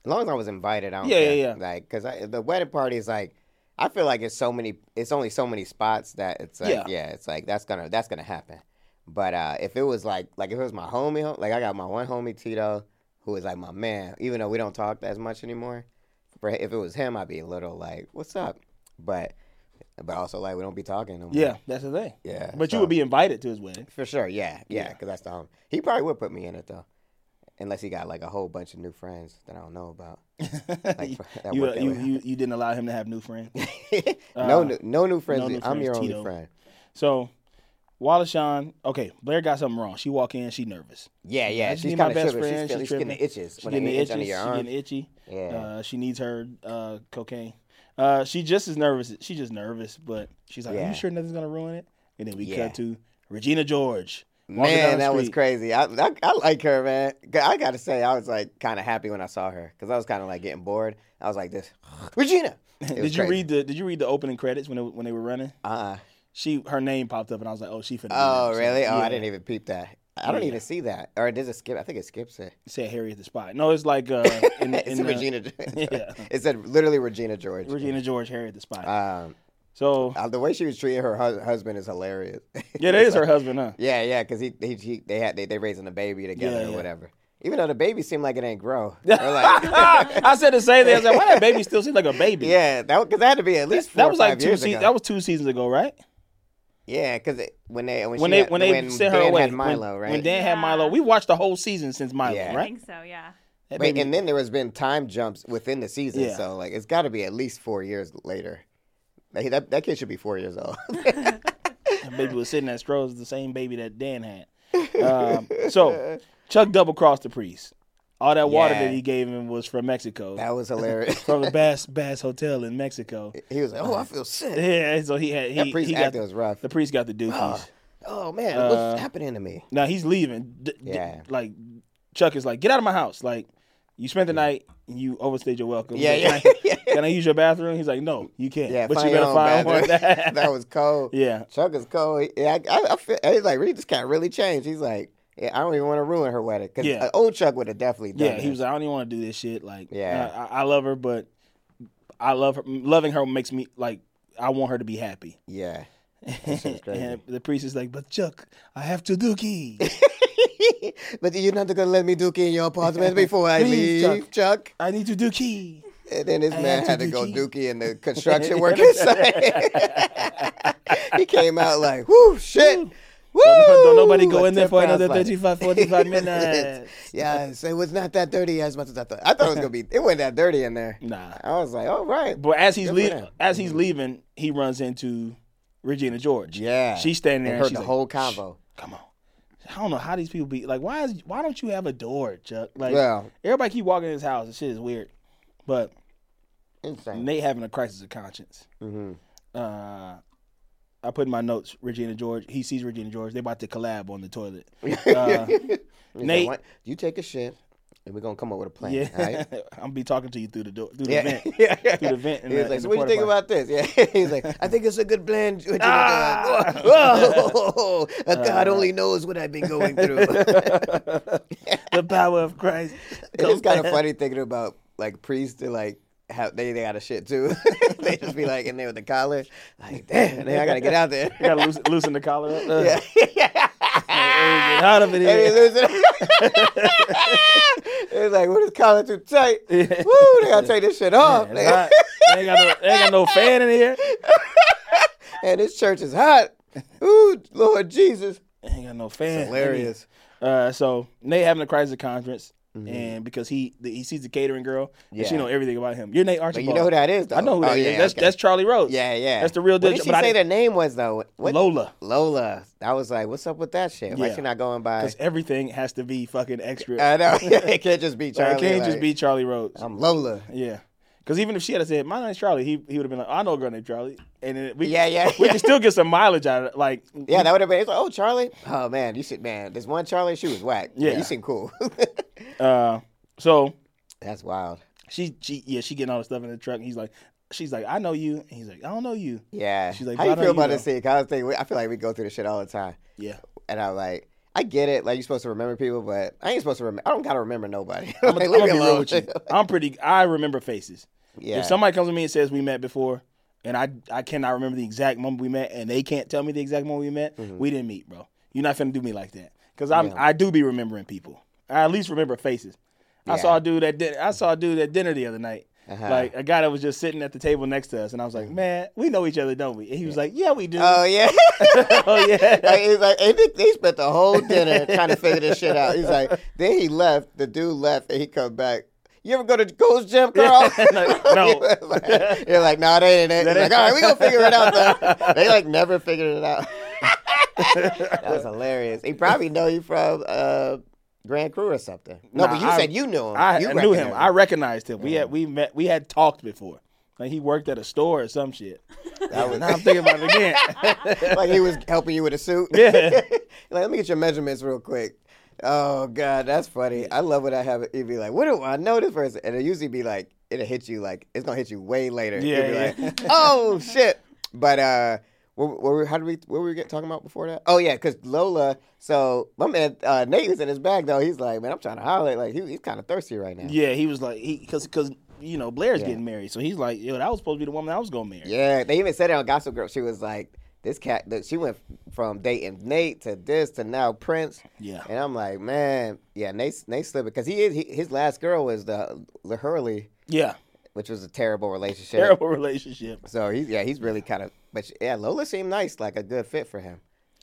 As long as I was invited, I don't Yeah, care. yeah, yeah. Like, cause I, the wedding party is like, I feel like it's so many, it's only so many spots that it's like, Yeah. yeah, it's like that's gonna that's gonna happen. But uh, if it was like, like if it was my homie, like I got my one homie Tito, who is like my man, even though we don't talk as much anymore. If it was him, I'd be a little like, "What's up?" But, but also like we don't be talking no more. Yeah, that's the thing. yeah. But you would be invited to his wedding. for sure. Yeah, yeah, Yeah. because that's the home. He probably would put me in it though, unless he got like a whole bunch of new friends that I don't know about. Like, you, you, you, you didn't allow him to have new friends. no, Uh, new, no new friends. no new I'm your friends, only friend. So, Wallace Shawn, okay, Blair got something wrong. She walk in, she nervous. Yeah, yeah. She's my kind of best shivering. friend. She's, She's she's getting the tripping. itches. She getting the itches. under She getting itchy. Yeah. Uh, she needs her uh, cocaine. Uh, she just as nervous. She's just nervous, but she's like, "Are you sure nothing's gonna ruin it?" And then we Yeah. cut to Regina George. Walking down Man, that was crazy. I, I I like her, man. I got to say, I was like kind of happy when I saw her because I was kind of like getting bored. I was like, "This Regina." Did you crazy. read the Did you read the opening credits when they, when they were running? Uh. She her name popped up, and I was like, "Oh, she finna." be Oh, nervous. really? Oh, Yeah. I didn't even peep that. I don't Yeah. even see that. Or does it skip? I think it skips it. It said Harry at the spot. No, it's like uh, in, it's in the- Regina. Yeah. It said literally Regina George. Regina George, Harry at the spot. Um, so uh, the way she was treating her hu- husband is hilarious. yeah, that is her husband, huh? Yeah, yeah, because he, he, he, they had they, they raising a baby together Yeah, or yeah. whatever. Even though the baby seemed like it ain't grow. Or like, I said the same thing. I was like, "Why that baby still seems like a baby?" yeah, that because that had to be at least four that or was like two. years Se- that was two seasons ago, right? yeah, because when they when, When she they had- when they sent her Dan away. had Milo, when, right? when Dan had Milo, we watched the whole season since Milo, Yeah. I right? think so, yeah. Wait, and then there has been time jumps within the season, Yeah. so like it's got to be at least four years later. Like, that that kid should be four years old. that baby was sitting at Stroh's, the same baby that Dan had. Um, so Chuck double crossed the priest. All that water Yeah. that he gave him was from Mexico, that was hilarious. from the Bass Bass Hotel in Mexico. he was like, "Oh, I feel sick." Yeah, so he had he, That priest he got acting was rough. the priest got the dookies. Oh man, Uh, what's happening to me? Now he's leaving. D- d- Yeah. like Chuck is like, get out of my house. Like you spent the night, and you overstayed your welcome. Yeah, Can yeah, I- Can I use your bathroom? He's like, no, you can't. Yeah, but you better find one. bathroom. that was cold. Yeah. Chuck is cold. Yeah, I, I, I feel. He's like, really, this cat really changed. He's like, yeah, I don't even want to ruin her wedding because Yeah. Uh, old Chuck would have definitely done. Yeah, he was like, I don't even want to do this shit. Like, Yeah. I, I love her, but I love her. Loving her makes me like I want her to be happy. yeah. That shit's crazy. and the priest is like, but Chuck, I have to dookie. but you're not gonna let me do in your apartment before I Please, leave, Chuck. Chuck. I need to dookie. And then this I man had to to go dookie in the construction working site. he came out like, whoo, shit. Woo! Don't, don't nobody go in there for another like- 35, 45 minutes. yeah, it was not that dirty as much as I thought. I thought it was gonna be. It wasn't that dirty in there. Nah. I was like, all right. But as he's leaving, as he's leaving, he runs into Regina George. Yeah, she's standing there. And heard she's the like, whole "Shh, convo. Come on. I don't know how these people be like. Why is why don't you have a door, Chuck? Like Well- everybody keep walking in his house. This shit is weird. But Insane. Nate having a crisis of conscience. Mm-hmm. Uh, I put in my notes. Regina George. He sees Regina George. They about to collab on the toilet. Uh, Nate- Nate, you take a shit, and we're gonna come up with a plan. yeah, right? I'm gonna be talking to you through the door, through the Yeah, vent, yeah, yeah. through the vent. in He was the- like, "So what do you think about this?" Yeah, he's like, "I think it's a good plan." You Whoa, God only knows what I've been going through. the power of Christ. it's kind of funny thinking about like priests to like have they they got a shit too. they just be like in there with the collar, like damn, I gotta get out there. You gotta loosen, loosen the collar up. Uh, yeah, out of it Hey, here. listen. It's like, what is collar too tight? Woo, they gotta take this shit off. It's. They ain't got no, they ain't got no fan in here. and this church is hot. Ooh, Lord Jesus. They ain't got no fan. Hilarious. Uh, so Nate having a crisis conference, and because he the, he sees the catering girl, and she Mm-hmm. Know everything about him. You're Nate But Archibald. you know who that is, though? I know who Oh, that is. yeah, That's okay. that's Charlie Rhodes. Yeah, yeah. That's the real What deal. did she but say their name was though? What? Lola. Lola. I was like, what's up with that shit? Why Yeah. she not going by? Because everything has to be fucking extra. I know. it can't just be Like, Charlie. it can't just be Charlie Rhodes. I'm Lola. yeah. Because even if she had said, "My name's Charlie," he he would have been like, "I know a girl named Charlie," and then we Yeah, yeah, we yeah. can still get some mileage out of it. Like Yeah, that would have been. It's like, oh, Charlie. Oh man, you should man. This one Charlie, she was whack. Yeah. you seem cool. uh, so That's wild. she she yeah she getting all the stuff in the truck. And he's like, she's like, "I know you," and he's like, "I don't know you." Yeah. She's like, how "But you I know feel you, about though." this scene? 'Cause I was thinking, I feel like we go through this shit all the time, Yeah. and I'm like, I get it. Like you're supposed to remember people, but I ain't supposed to remember. I don't gotta remember nobody. I'm Like, gonna be real with you. I'm pretty. I remember faces. Yeah. If somebody comes to me and says we met before, and I I cannot remember the exact moment we met, and they can't tell me the exact moment we met, Mm-hmm. we didn't meet, bro. You're not finna do me like that, cause I'm I do be remembering people. I at least remember faces. I saw a dude at din- I saw a dude at dinner the other night. Uh-huh. Like a guy that was just sitting at the table next to us, and I was like, "Man, we know each other, don't we?" And he was like, "Yeah, we do." Oh yeah. oh yeah. Like, he's like, and they, they spent the whole dinner trying to figure this shit out. He's like, then he left. The dude left, and he come back. You ever go to Ghost Gym, Carl? Like, no. Like, You're like, no, they ain't it. He's like, all right, we gonna figure it out though. They like never figured it out. that was hilarious. He probably know you from uh, Grand Crew or something. No, Nah, but you I- said you knew him. I, knew him. recognized I recognized him. We had we met. We had talked before. Like he worked at a store or some shit. That was, now I'm thinking about it again. like he was helping you with a suit. Yeah. like, let me get your measurements real quick. Oh God, that's funny. I love when I have it. It'd be like, what do I know this person? And it usually be like, it'll hit you like it's gonna hit you way later. Yeah, be yeah. like, oh shit. But uh, what, what, were- how did we? What were we get, talking about before that? Oh yeah, because Lola. So my man uh, Nate was in his bag though. He's like, man, I'm trying to holler. Like he, he's kind of thirsty right now. yeah, he was like he because because you know Blair's Yeah. getting married, so he's like, yo, that was supposed to be the woman I was gonna marry. Yeah, they even said it on Gossip Girl. She was like, "This cat." that She went from dating Nate to this to now Prince. Yeah. and I'm like, man, yeah, Nate Nate slipping because he is he, his last girl was the the Hurley, Yeah, which was a terrible relationship. terrible relationship. So he's yeah, he's really kind of. But yeah, Lola seemed nice, like a good fit for him.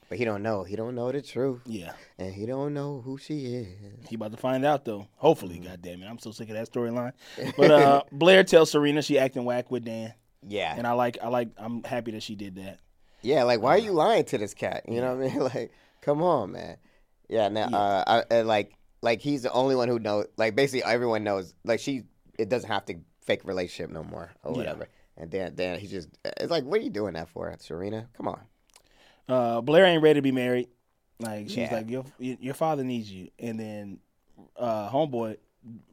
But he don't know. He don't know the truth, Yeah, and he don't know who she is. he about to find out though. Hopefully, Mm-hmm. God damn it, I'm so sick of that storyline. But uh, Blair tells Serena she acting whack with Dan, Yeah, and I like I like I'm happy that she did that. Yeah, like why are you lying to this cat? You know what I mean? Like, come on, man. Yeah, now uh, I, and like like he's the only one who knows. Like basically everyone knows. Like she, it doesn't have to fake relationship no more or Yeah. And then then he just it's like, what are you doing that for, Serena? Come on. Uh, Blair ain't ready to be married. Like she's Yeah. like your your father needs you, and then uh, homeboy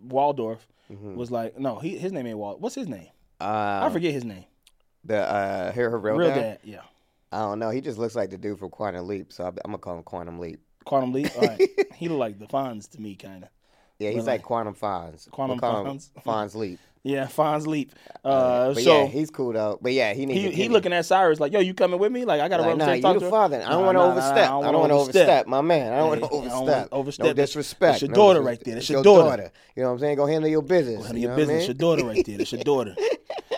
Waldorf Mm-hmm. was like, no, he, his name ain't Wald. What's his name? Uh, I forget his name. the uh, her her real, Real dad? dad, yeah. I don't know. He just looks like the dude from Quantum Leap, so I'm, I'm gonna call him Quantum Leap. Quantum Leap. All right, he look like the Fonz to me, kind of. Yeah, he's But, like Quantum Fonz. Quantum We'll Fonz. Fonz Leap. Yeah, Fonz Leap. Uh, but so yeah, he's cool though. But yeah, he needs. he, to he looking at Cyrus like, yo, you coming with me? Like, I got to Like, run nah, you talk to her. father. I don't Nah, want to nah, overstep. nah, I don't want to overstep, my man. I don't want to Yeah, I don't wanna overstep. overstep. No disrespect. that's your no daughter right there. That's It's your your daughter. You know what I'm saying? Go handle your business. Handle you your I business. mean? Your daughter right there. That's your daughter.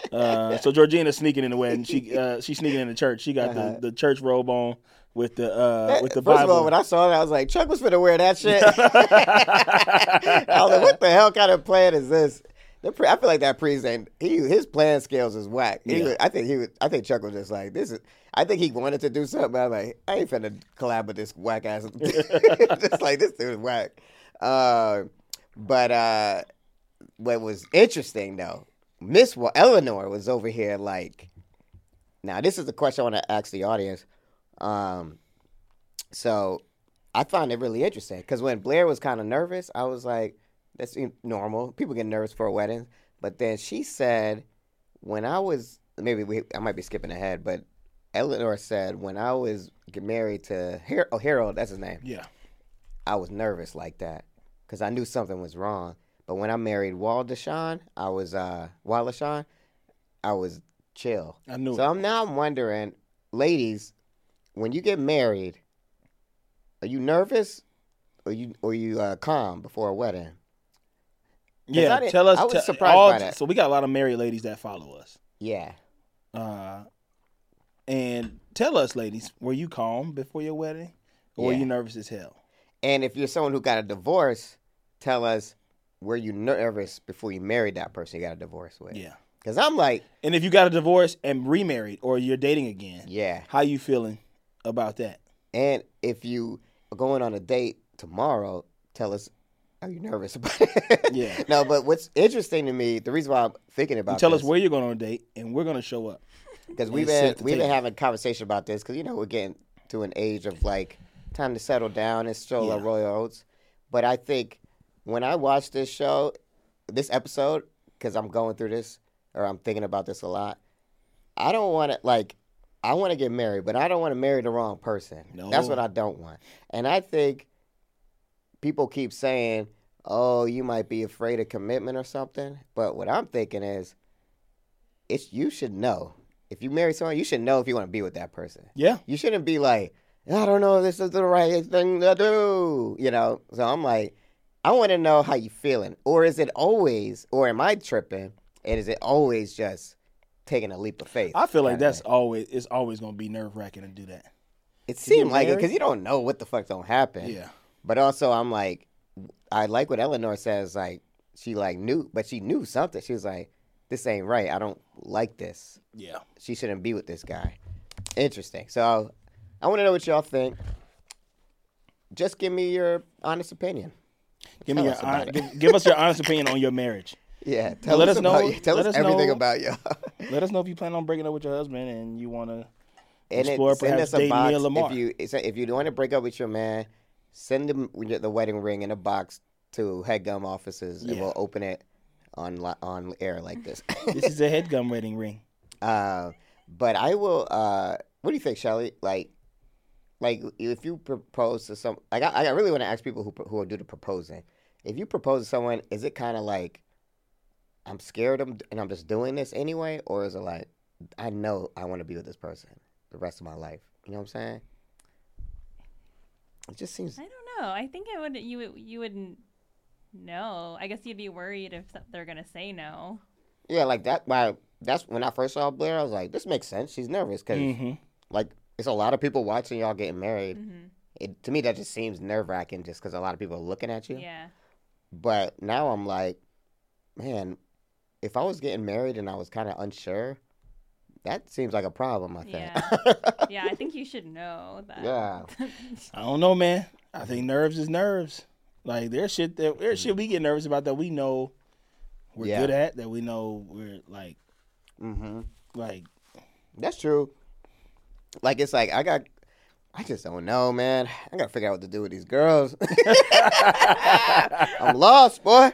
Uh, so Georgina's sneaking in the wedding. She uh, she's sneaking in the church. She got Uh-huh. the, the church robe on with the uh, with the First Bible. of all, when I saw it, I was like, Chuck was finna wear that shit. I was like, what the hell kind of plan is this? The pre- I feel like that priest ain't he his plan skills is whack. He Yeah. was- I think he was, I think Chuck was just like this is. I think he wanted to do something. But I'm like, I ain't finna collab with this whack ass. just like this dude is whack. Uh, but uh, what was interesting though, Miss Wa- Eleanor was over here like. Now this is the question I want to ask the audience. Um, so I found it really interesting because when Blair was kind of nervous, I was like, that's normal. People get nervous for a wedding. But then she said, when I was, maybe we, I might be skipping ahead, but Eleanor said, when I was married to Har- oh, Harold, that's his name, yeah, I was nervous like that because I knew something was wrong. But when I married Wallace Shawn, I was, uh, Wallace Shawn, I was chill. I knew So it. I'm now I'm wondering, ladies, when you get married, are you nervous or you or you uh, calm before a wedding? Yeah, tell us. I was tell- surprised all- by that. So we got a lot of married ladies that follow us. Yeah. Uh, and tell us, ladies, were you calm before your wedding, or were you nervous as hell? And if you're someone who got a divorce, tell us were you nervous before you married that person you got a divorce with? Yeah. Because I'm like, And if you got a divorce and remarried, or you're dating again, yeah. how you feeling about that? And if you are going on a date tomorrow, tell us. Oh, Are you nervous about it? Yeah. No, but what's interesting to me, the reason why I'm thinking about You tell this, us where you're going on a date, and we're going to show up. because we've been we've been having a conversation about this because you know we're getting to an age of like time to settle down and stroll our Yeah. royal oats. But I think when I watch this show, this episode, because I'm going through this or I'm thinking about this a lot, I don't want to like. I want to get married, but I don't want to marry the wrong person. No. That's what I don't want. And I think people keep saying, "Oh, you might be afraid of commitment or something." But what I'm thinking is, it's you should know. If you marry someone, you should know if you want to be with that person. Yeah. You shouldn't be like, I don't know if this is the right thing to do. You know. So I'm like, I want to know how you feeling, or is it always, or am I tripping? And is it always just taking a leap of faith? I feel like that's thing? always it's always going to be nerve wracking to do that. It seemed like it because you don't know what the fuck's gonna happen. Yeah. But also, I'm like, I like what Eleanor says. Like, she like knew, but she knew something. She was like, "This ain't right. I don't like this. Yeah. She shouldn't be with this guy." Interesting. So, I want to know what y'all think. Just give me your honest opinion. Give me your hon- give, give us your honest opinion on your marriage. Yeah, tell let us, us know- you. Tell us us everything know- about y'all. Let us know if you plan on breaking up with your husband and you want to and explore it, send perhaps us a dating box Lamar. if you if you want to break up with your man. Send them the wedding ring in a box to Headgum offices, and Yeah. we'll open it on li- on air like this. this is a headgum wedding ring. Uh, but I will. Uh, what do you think, Shelly? Like, like if you propose to some, like I, I really want to ask people who who will do the proposing. If you propose to someone, is it kind of like I'm scared of, and I'm just doing this anyway, or is it like I know I want to be with this person the rest of my life? You know what I'm saying? It just seems. I don't know. I think it would you would you wouldn't know. I guess you'd be worried if they're gonna say no. Yeah, like that. My that's when I first saw Blair. I was like, this makes sense. She's nervous because hmm like it's a lot of people watching y'all getting married. hmm It to me that just seems nerve wracking just because a lot of people are looking at you. Yeah. But now I'm like, man, if I was getting married and I was kind of unsure, that seems like a problem. I think. Yeah. Yeah. I think you should know that. Yeah. I don't know, man. I think nerves is nerves. Like there's shit that there's shit we get nervous about that we know we're Yeah. good at, that we know we're like mm-hmm. like That's true. Like it's like I got. I just don't know, man. I gotta figure out what to do with these girls. I'm lost, boy.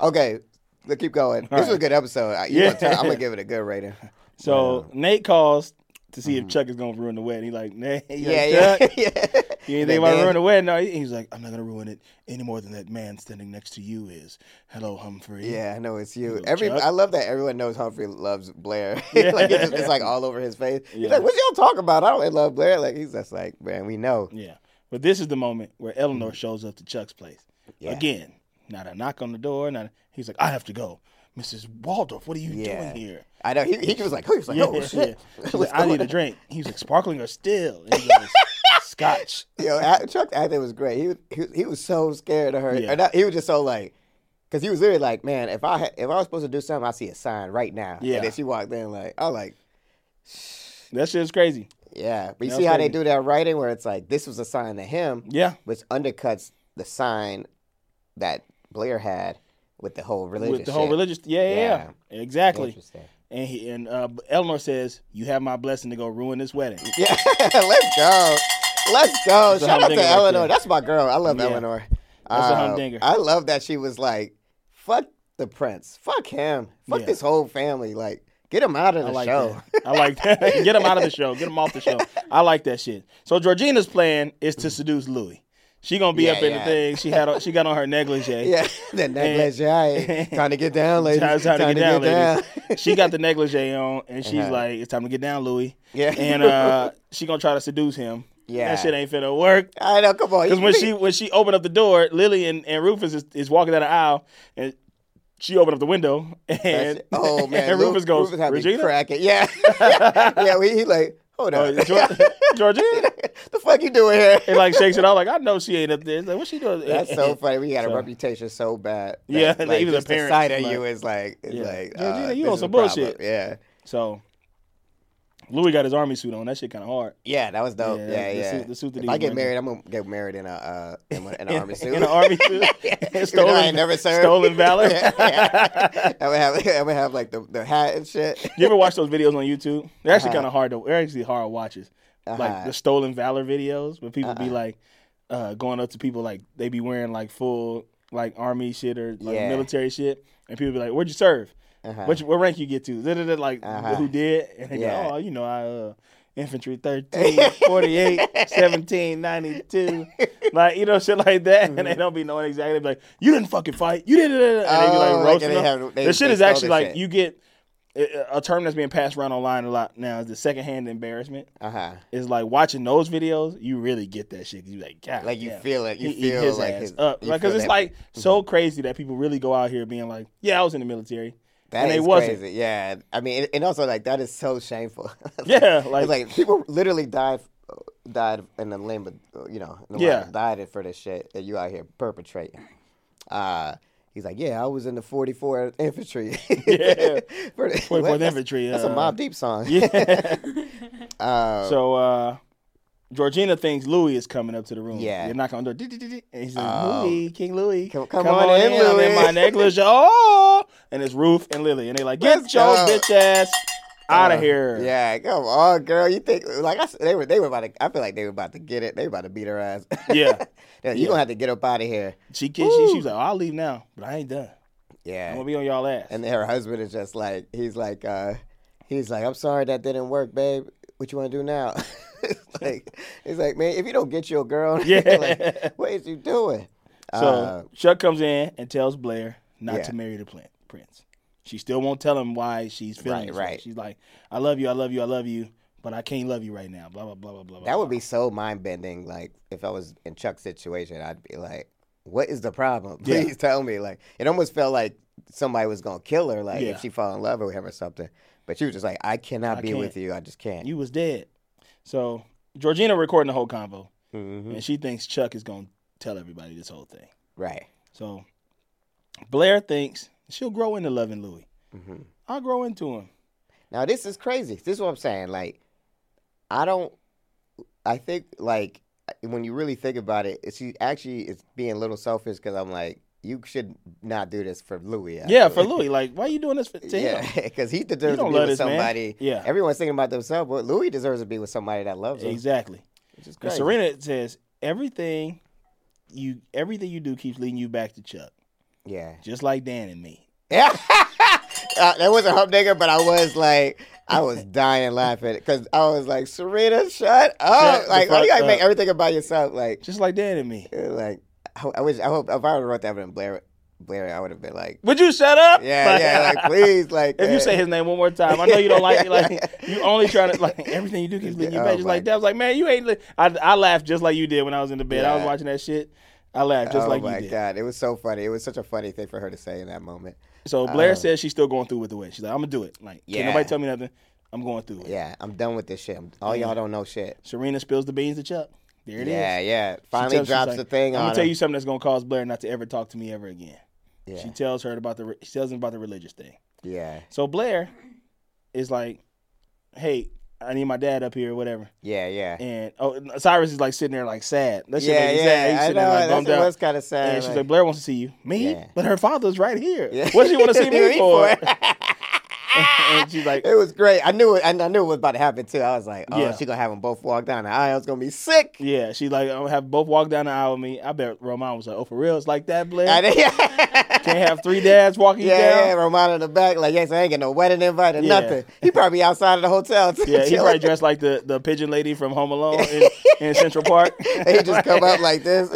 Okay, let's keep going. This was a good episode. You Yeah. gonna tell- I'm gonna give it a good rating. So Nate calls to see if Chuck is gonna ruin the wedding. He like, nah. He Mm-hmm. Yeah, like, yeah, Chuck, yeah. You ain't think about man- ruining the wedding? No, he- he's like, I'm not gonna ruin it any more than that man standing next to you is. Hello, Humphrey. Yeah, I know it's you. Little Every Chuck. I love that everyone knows Humphrey loves Blair. Yeah. like it's, it's like all over his face. He's like, "What y'all talk about? I don't love Blair." Like he's just like, "Man, we know." Yeah. But this is the moment where Eleanor shows up to Chuck's place. Mm-hmm. Yeah. Again, not a knock on the door. Not a, he's like, I have to go. Mrs. Waldorf, what are you Yeah. doing here? I know. He, he was like, "Oh, he was like, oh shit." She's like, I need a drink. He was like, sparkling or still? And he goes, Scotch. Yo, Chuck acting was great. He was, he, was- he was so scared of her. Yeah. Not- he was just so like, because he was literally like, man, if I had, if I was supposed to do something, I see a sign right now. Yeah. And then she walked in like, I like, That shit's crazy. yeah. But you That's see how they do that writing where it's like this was a sign to him, Yeah. which undercuts the sign that Blair had with the whole religious. With the whole shit. religious. Yeah, yeah, yeah. Exactly. Interesting. And he and uh, Eleanor says, "You have my blessing to go ruin this wedding." Yeah, let's go. Let's go. That's Shout out to right Eleanor. there. That's my girl. I love Yeah. Eleanor. That's a Uh, humdinger. I love that she was like, fuck the prince. Fuck him. Fuck Yeah. this whole family. Like, get him out of the I like show. that. I like that. Get him out of the show. Get him off the show. I like that shit. So Georgina's plan is to seduce Louis. She gonna be Yeah, up in yeah. the thing. She had on, she got on her negligee. yeah, the negligee. Time to get down, ladies. Time, time to get down, down. ladies. she got the negligee on, and she's Uh-huh. like, "It's time to get down, Louis." Yeah. and uh, she gonna try to seduce him. Yeah. that shit ain't finna work. I know. Come on. Because when she when she opened up the door, Lily and, and Rufus is, is walking down the aisle, and she opened up the window, and oh man, and Rufus goes, Rufus had "Regina." cracking. Yeah, yeah. We, he like, hold Oh, on, Georgina, the fuck you doing here? and like shakes it off, like I know she ain't up there. It's like, what's she doing? That's so funny. We got a reputation so bad. that, Yeah, like, even the parents sight of like- you is like, Yeah. like, Georgina, uh, you on some bullshit. Yeah, So Louis got his army suit on. That shit kind of hard. yeah, that was dope. Yeah, Yeah, the yeah. suit- the suit that if he I get married, I'm gonna get married in a uh, in, an army suit. In an army suit. Though I ain't never served. Stolen valor. Yeah, yeah. I would have, I would have like the, the hat and shit. You ever watch those videos on YouTube? They're actually Uh-huh. kind of hard to. They're actually hard watches. Like Uh-huh. the stolen valor videos, where people be Uh-uh. like uh, going up to people like they be wearing like full like army shit or like Yeah. military shit, and people be like, "Where'd you serve? Uh-huh. What, what rank you get to?" Like Uh-huh. who did? And they Yeah. go, "Oh, you know, I uh, infantry 13, 48, 17, 92. like you know shit like that, and they don't be knowing exactly. They be like, "You didn't fucking fight. You didn't." And they be Oh, like like roasting they them. have- they- the shit is actually like shit. you get a a term that's being passed around online a lot now is the secondhand embarrassment. Uh huh. Is like watching those videos, you really get that shit. You like, God, Like you damn. feel it. You He feel his like ass his, up, you like because it's like so crazy that people really go out here being like, yeah, I was in the military, That and they wasn't. crazy. Yeah, I mean, and also like that is so shameful. Yeah, like, like people literally died, died in the limb, of, you know, in the Yeah. line, died for this shit that you out here perpetrating. Uh, he's like, yeah, I was in the 44th Infantry. Yeah. For the- 44th what? That's- Infantry, That's uh, a Mobb Deep song. yeah. Uh, so uh, Georgina thinks Louis is coming up to the room. Yeah. you're knocking on the door, and he says, Oh. Louis, King Louis, Come- come on in, I'm in my negligee. Oh, and it's Ruth and Lily, and they're like, get Let's your go. bitch ass out of uh, here. Yeah, come on, girl. You think like I said, they were they were about to? I feel like they were about to get it. They were about to beat her ass. Yeah. you Yeah. gonna have to get up out of here. She, she, she was like, oh, I'll leave now, but I ain't done. Yeah. I'm gonna be on y'all ass. And then her husband is just like, he's like, uh, he's like, I'm sorry that didn't work, babe. What you want to do now? It's like, he's like, man, if you don't get your girl, Yeah. like, what is you doing? So Uh, Chuck comes in and tells Blair not Yeah. to marry the prin- prince. She still won't tell him why she's feeling Right, right. She's like, I love you, I love you, I love you, but I can't love you right now. Blah blah blah blah blah. that would blah. be so mind bending. Like if I was in Chuck's situation, I'd be like, what is the problem? Yeah. Please tell me. Like it almost felt like somebody was gonna kill her, like Yeah. if she fall in love with him or something. But she was just like, I cannot I be with can't. you. I just can't. You was dead. So Georgina recording the whole convo, Mhm. and she thinks Chuck is gonna tell everybody this whole thing. Right. So Blair thinks she'll grow into loving Louis. Mhm. I'll grow into him. Now this is crazy. This is what I'm saying. Like, I don't. I think like when you really think about it, she actually is being a little selfish because I'm like, you should not do this for Louis. Yeah, for. Louis. Like, why are you doing this for, to Yeah, him? because he deserves to be with this man. somebody. Yeah. everyone's thinking about themselves, but Louis deserves to be with somebody that loves him. Exactly. Which. Serena says everything you everything you do keeps leading you back to Chuck, Yeah, just like Dan and me. yeah. uh, that wasn't humdinger, but I was like, I was dying laughing because I was like, Serena, shut up! Shut like, why you gotta make everything about yourself? Like, Just like Dan and me. like I, wish I hope if I would have wrote that in Blair, Blair, I would have been like, Would you shut up? yeah, yeah, like please, like If you uh, say his name one more time, I know you don't like it. Like you only trying to like everything you do keeps leading you Oh, back. Just my like that. I was like, man, you ain't. Li-. I I laughed just like you did when I was in the bed. I was watching that shit. I laughed just oh like my you did. god, it was so funny. It was such a funny thing for her to say in that moment. So Blair Oh. says she's still going through with the win. She's like, I'm gonna do it. Like, Yeah. nobody tell me nothing. I'm going through it. Yeah, I'm done with this shit. I'm- All y'all don't know shit. Serena spills the beans to Chuck. There it is. yeah, yeah. She Finally drops like, the thing I'm gonna tell him. you something that's gonna cause Blair not to ever talk to me ever again. Yeah. She tells her about the she tells him about the religious thing. Yeah, So Blair is like, "Hey, I need my dad up here, or whatever." yeah, yeah. And oh, Cyrus is like sitting there like sad. That shit Yeah, yeah, sad. He's I sitting there, know, like, that's out. was kinda sad, And she's like- like, "Blair wants to see you, me, Yeah. but her father's right here. Yeah. What does she want to see Me for?" and she's like, It was great. I knew it. I knew it was about to happen too. I was like, oh, Yeah. she gonna have them both walk down the aisle. It's gonna be sick. "Yeah." She's like, "I'm gonna have both walk down the aisle with me." I bet Roman was like, "Oh, for real? It's like that, Blair? I Can't have three dads walking yeah, down." yeah. Romano in the back, like, yes, I ain't getting no wedding invite or Yeah. nothing. He probably outside of the hotel. too, Yeah, he probably dressed like the, the pigeon lady from Home Alone in, in Central Park. He just come up like this.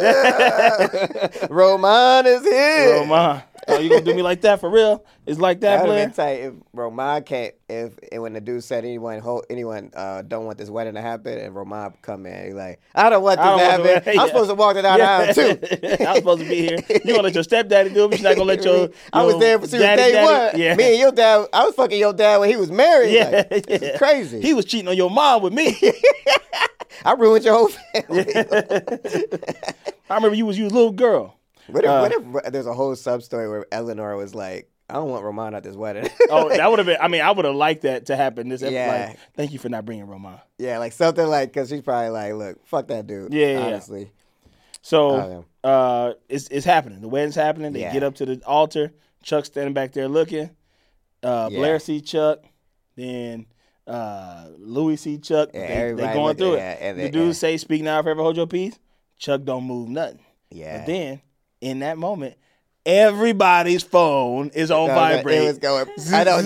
Roman is here. Roman, oh, you gonna do me like that for real? It's like that, That would Blair. been tight if can't. If and when the dude said anyone anyone uh, don't want this wedding to happen, and Roman come in, he's like, I don't want this don't to want to- I'm yeah. supposed to walk it down the aisle too. I was supposed to be here. You gonna let your stepdaddy do it, but you're not gonna let your. I was there for since day daddy- one. Yeah, Me and your dad, I was fucking your dad when he was married. yeah, Like, yeah. crazy. He was cheating on your mom with me. I ruined your whole family. I remember you was you was a little girl. What, if, Uh, what if there's a whole sub story where Eleanor was like, I don't want Roman at this wedding. Oh, that would have been. I mean, I would have liked that to happen. This episode. Yeah. Like, thank you for not bringing Roman. yeah, like something like, because she's probably like, look, fuck that dude. Yeah, yeah, yeah. honestly. So uh, it's it's happening. The wedding's happening. They Yeah. get up to the altar. Chuck's standing back there looking. Uh, Yeah. Blair see Chuck. Then uh, Louis see Chuck. Yeah, they, everybody going look- through it. the dude say, "Speak now, forever hold your peace." Chuck don't move nothing. Yeah. But then in that moment, everybody's phone is on vibrate. It was going. I know.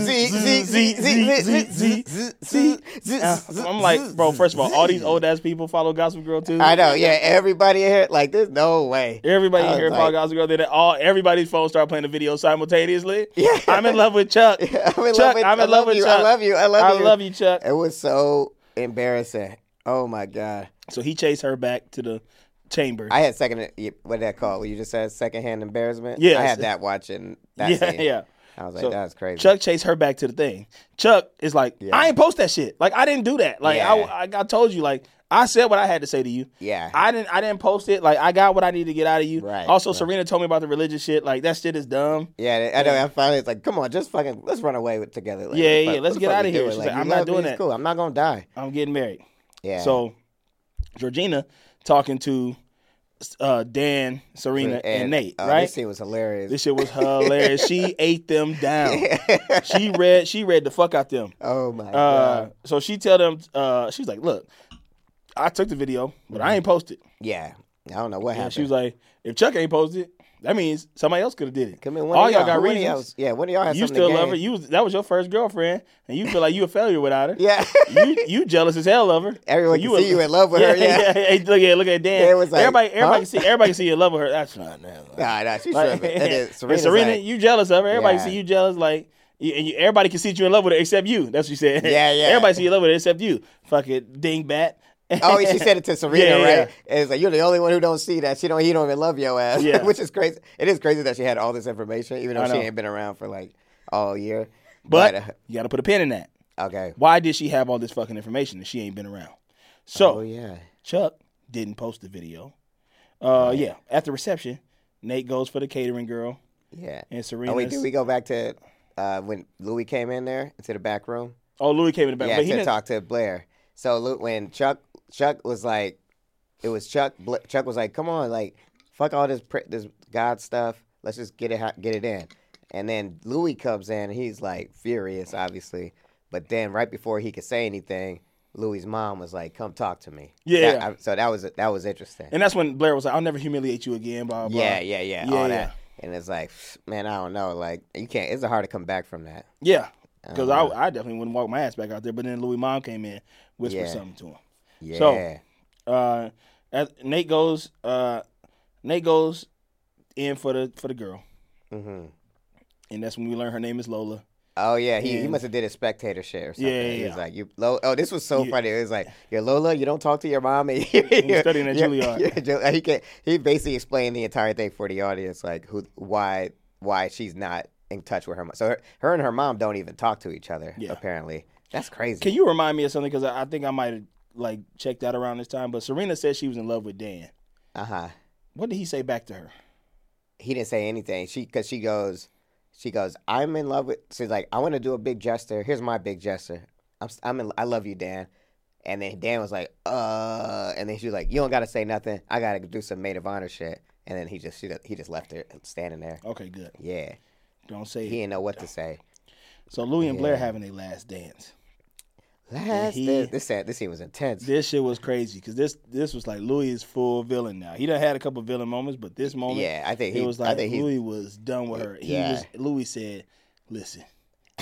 I'm like, bro. First of all, all these old ass people follow Gossip Girl too. I know. Yeah, everybody in here. Like, there's no way. Everybody in here follow Gossip Girl. Then all everybody's phone start playing the video simultaneously. Yeah. I'm in love with Chuck. I'm in love with. I'm in love with Chuck. I love you. I love you. I love you, Chuck. It was so embarrassing. Oh my god. So he chased her back to the chamber. I had second. What that called? You just said? Secondhand embarrassment. Yeah, I had that watching that yeah, scene. yeah. I was like, So, that's crazy. Chuck chased her back to the thing. Chuck is like, Yeah. I ain't post that shit. Like I didn't do that. Like Yeah. I, I, I told you. Like I said what I had to say to you. Yeah. I didn't. I didn't post it. Like I got what I need to get out of you. Right, Also, right. Serena told me about the religious shit. Like that shit is dumb. Yeah, I know. I finally it's like, come on, just fucking let's run away with together. Like, Yeah, yeah, fuck- let's get out of here. Like, like, I'm not me, doing it's that. Cool. I'm not gonna die. I'm getting married. Yeah. So Georgina talking to uh, Dan, Serena, and, Nate. oh, right. This scene was hilarious. This shit was hilarious. she ate them down. she read. She read the fuck out them. oh my Uh, god. so she tell them. Uh, she's like, "Look, I took the video, but I ain't posted." Yeah. I don't know what And happened. she was like, "If Chuck ain't posted, that means somebody else could have did it. Come in, one All of y'all got reasons. y'all- yeah, one of y'all had you still love her. You was, that was your first girlfriend, and you feel like you a failure without her. Yeah. you you jealous as hell of her. Everyone So can see you in love with her, yeah. Hey, look at look at Dan. Yeah, was like, everybody everybody huh? can see everybody can see you in love with her. That's not that. Nah, nah, she's Like, tripping. And Serena, like- you jealous of her. Everybody Yeah. see you jealous. Like, you, and you, everybody can see you in love with her except you. That's what you said. Yeah, yeah. Everybody see you in love with her except you. Fucking dingbat. Oh, she said it to Serena, Yeah, yeah, right? And It's like you're the only one who don't see that. She don't. He don't even love your ass. Yeah. which is crazy. It is crazy that she had all this information, even though she ain't been around for like all year. But uh, you got to put a pin in that. okay. Why did she have all this fucking information if she ain't been around? So Oh yeah. Chuck didn't post the video. Uh, yeah. At the reception, Nate goes for the catering girl, Yeah. and Serena. Oh wait, did we go back to uh, when Louis came in there into the back room? Oh, Louis came in the back, yeah, but he to didn't. talk to Blair. So when Chuck Chuck was like, it was Chuck. Chuck was like, "Come on, like, fuck all this this God stuff. Let's just get it get it in." And then Louis comes in. and He's like furious, obviously. But then right before he could say anything, Louis's mom was like, "Come talk to me." Yeah. That- I- so that was that was interesting. And that's when Blair was like, "I'll never humiliate you again." Blah blah. blah. yeah, yeah, yeah, Yeah, all yeah. that. And it's like, man, I don't know. Like, you can't. It's hard to come back from that. Yeah, because I, um, I definitely wouldn't walk my ass back out there. But then Louis' mom came in, whispered Yeah. something to him. Yeah. So, uh, as Nate goes, uh, Nate goes in for the for the girl, hmm and that's when we learn her name is Lola. Oh yeah, he, he must have did a spectator shit or something. Yeah, yeah, He was yeah. like, "You, Lo- oh, this was so You- funny. It was like, yeah, Lola, you don't talk to your mom." And He's studying at Juilliard. Yeah, Ju- he can, he basically explained the entire thing for the audience, like who, why, why she's not in touch with her mom. So her, her and her mom don't even talk to each other. Yeah. Apparently, that's crazy. Can you remind me of something? Because I, I think I might have like checked out around this time. But Serena said she was in love with Dan. Uh huh. What did he say back to her? he didn't say anything. She because she goes, she goes, I'm in love with. She's like, I want to do a big gesture. Here's my big gesture. I'm I'm in, I love you, Dan. And then Dan was like, uh, and then she was like, you don't gotta say nothing. I gotta do some maid of honor shit. And then he just she, he just left her standing there. Okay, good. Yeah, Don't say he didn't know what to say. So Louis and Blair having a last dance. Last he- this this, scene was intense. This shit was crazy because this this was like Louis is full villain now. He done had a couple villain moments, but this moment, Yeah, I think it he- was I like he- Louis was done with her. He Yeah. was Louis said, "Listen,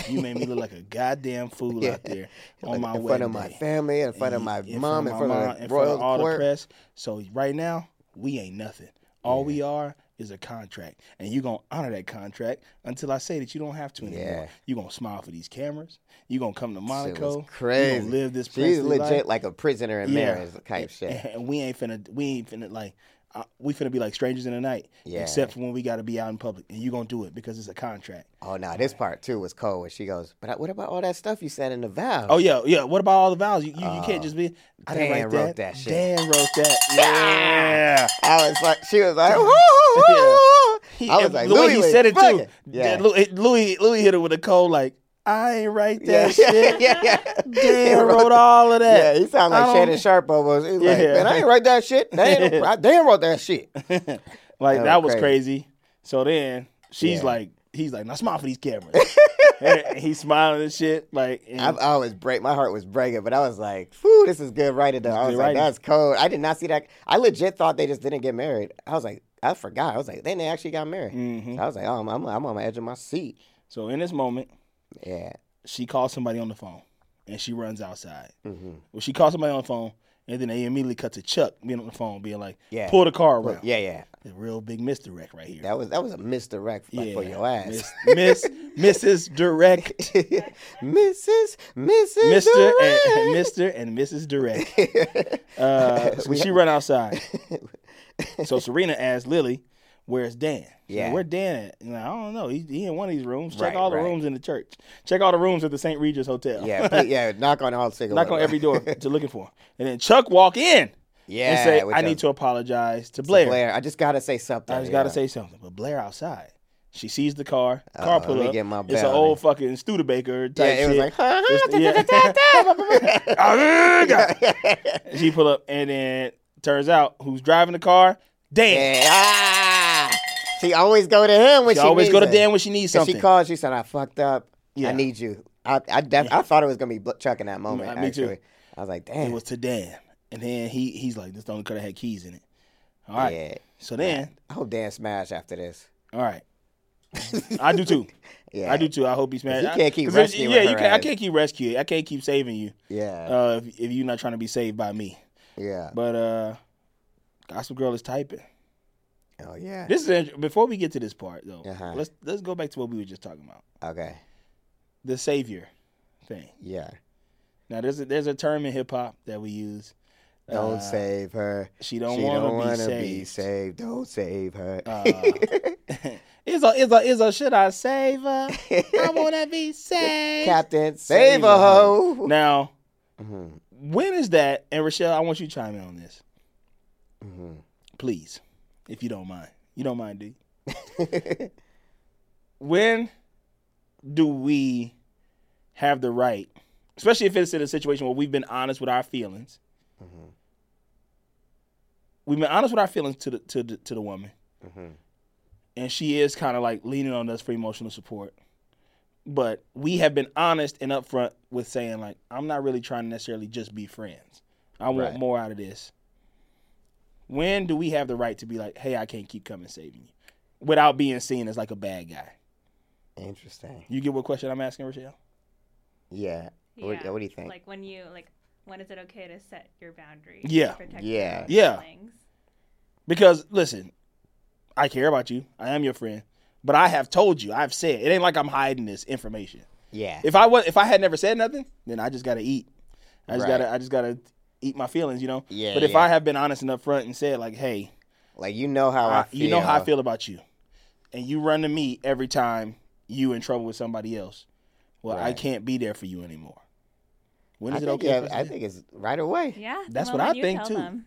you made me look like a goddamn fool Yeah. out there on Like, my in front of my day. family, in front of my in mom, in my front of mom, the in front royal of all court. the press. So right now, we ain't nothing. All we are is a contract, and you're gonna honor that contract until I say that you don't have to anymore. Yeah. You gonna smile for these cameras. You're gonna come to Monaco. crazy. gonna live this. She's legit life. like a prisoner in marriage type shit. And we ain't finna, we ain't finna like, uh, we finna be like strangers in the night. Yeah. Except for when we got to be out in public, and you gonna do it because it's a contract. Oh no, this part too was cold. Where she goes, but what about all that stuff you said in the vows? Oh yeah, yeah. What about all the vows? You, you, you can't just be. I didn't Dan write that. wrote that shit. Dan wrote that. Yeah. I was like, she was like, He- I was like, the way Louis he said it too. Yeah. Louis, Louis, Louis hit it with a cold like, I ain't write that yeah, shit. yeah, yeah. Dan wrote all of that. Yeah, he sounded like Shannon Sharpe almost. He was like, man, I ain't write that shit. Dan, I- Dan wrote that shit. Like That that was was crazy. So then she's Yeah. like, he's like, now smile for these cameras. he's smiling and shit. Like, and I, I was break. My heart was breaking, but I was like, "Whew, this is good writing." Though. I was like, writing. "That's cold." I did not see that. I legit thought they just didn't get married. I was like, I forgot. I was like, then they actually got married. Mhm. So I was like, oh, I'm, I'm, I'm on the edge of my seat. so in this moment, Yeah. she calls somebody on the phone and she runs outside. Mm-hmm. Well, she calls somebody on the phone and then they immediately cut to Chuck being on the phone, being like, Yeah. pull the car around. Yeah, yeah. A real big misdirect right here. That was that was a misdirect like, for your ass. Miss, Miss, Mrs. Direct, Mrs. Mrs. Mister Durant. and Mister and Mrs. Direct. Uh, so she run outside. so Serena asked Lily, "Where's Dan?" Like, Yeah. where Dan at? I don't know. He, he in one of these rooms. Check Right, all the right. rooms in the church. Check all the rooms at the St. Regis Hotel. yeah, please, yeah. Knock on all single. Knock on every door to looking for him. And then Chuck walk in Yeah. and say, "I need to apologize to Blair. Blair. I just gotta say something. I just got to yeah. say something." But Blair outside. She sees the car. Car Uh-oh, pull up. get my it's an old fucking Studebaker type Yeah, it was shit. like, huh, yeah. she pull up, and then turns out who's driving the car? Dan. Yeah, ah! She always go to him when She she, always needs go to. Dan when she needs something. And she called. She said, "I fucked up. Yeah. I need you." I I, def- I thought it was gonna be Chuck in that moment. Mm, me too. I was like, "Damn." It was to Dan, and then he he's like, "This only could have had keys in it." All right. Yeah. So then, I hope Dan smash after this. all right. I do too. Yeah. I do too. I hope he smashed. You can't keep rescuing Yeah, you can. I can't keep rescuing. I can't keep saving you. Yeah. Uh, if, if you're not trying to be saved by me. yeah. But uh, Gossip Girl is typing. Oh yeah. This is before we get to this part though. Uh-huh. Let's let's go back to what we were just talking about. okay. The savior thing. Yeah. Now there's a, there's a term in hip hop that we use. Don't Uh, save her. She don't want to be saved. be saved. Don't save her. Uh, is a is a is a should I save her? I wanna be saved. Captain, save a hoe. Now, Mhm. when is that? And Rochelle, I want you to chime in on this, Mm-hmm. please, if you don't mind. You don't mind, do you? when do we have the right, especially if it's in a situation where we've been honest with our feelings? Mm-hmm. We've been honest with our feelings to the to the, to the woman, mm-hmm. and she is kind of like leaning on us for emotional support. But we have been honest and upfront with saying like, I'm not really trying to necessarily just be friends. I want Right. more out of this. When do we have the right to be like, hey, I can't keep coming saving you, without being seen as like a bad guy? Interesting. You get what question I'm asking, Rochelle? Yeah. What, Yeah, what do you think? Like when you like, when is it okay to set your boundaries? Yeah. protect Yeah. your Yeah. feelings? Because listen, I care about you. I am your friend. But I have told you, I've said, it ain't like I'm hiding this information. yeah. If I was if I had never said nothing, then I just gotta eat. I just Right. gotta I just gotta eat my feelings, you know? Yeah, But if yeah. I have been honest and upfront and said like, hey, like you know how I, I, feel. you know how I feel about you. And you run to me every time you in trouble with somebody else. Well, I can't be there for you anymore. When is I it okay? yeah, for us to I think it's right away. Yeah. That's what I think, too. them.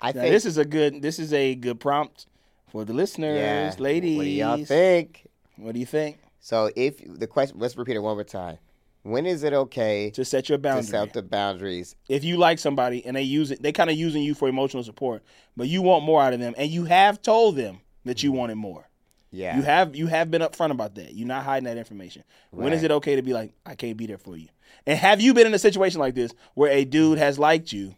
I Now, think this is a good this is a good prompt for the listeners, yeah. ladies. What do y'all think? What do you think? So if the question, let's repeat it one more time. When is it okay To set your to set the boundaries? if you like somebody and they use it, they kind of using you for emotional support, but you want more out of them, and you have told them that you wanted more. Yeah. You have you have been upfront about that. You're not hiding that information. When is it okay to be like, I can't be there for you? And have you been in a situation like this where a dude has liked you,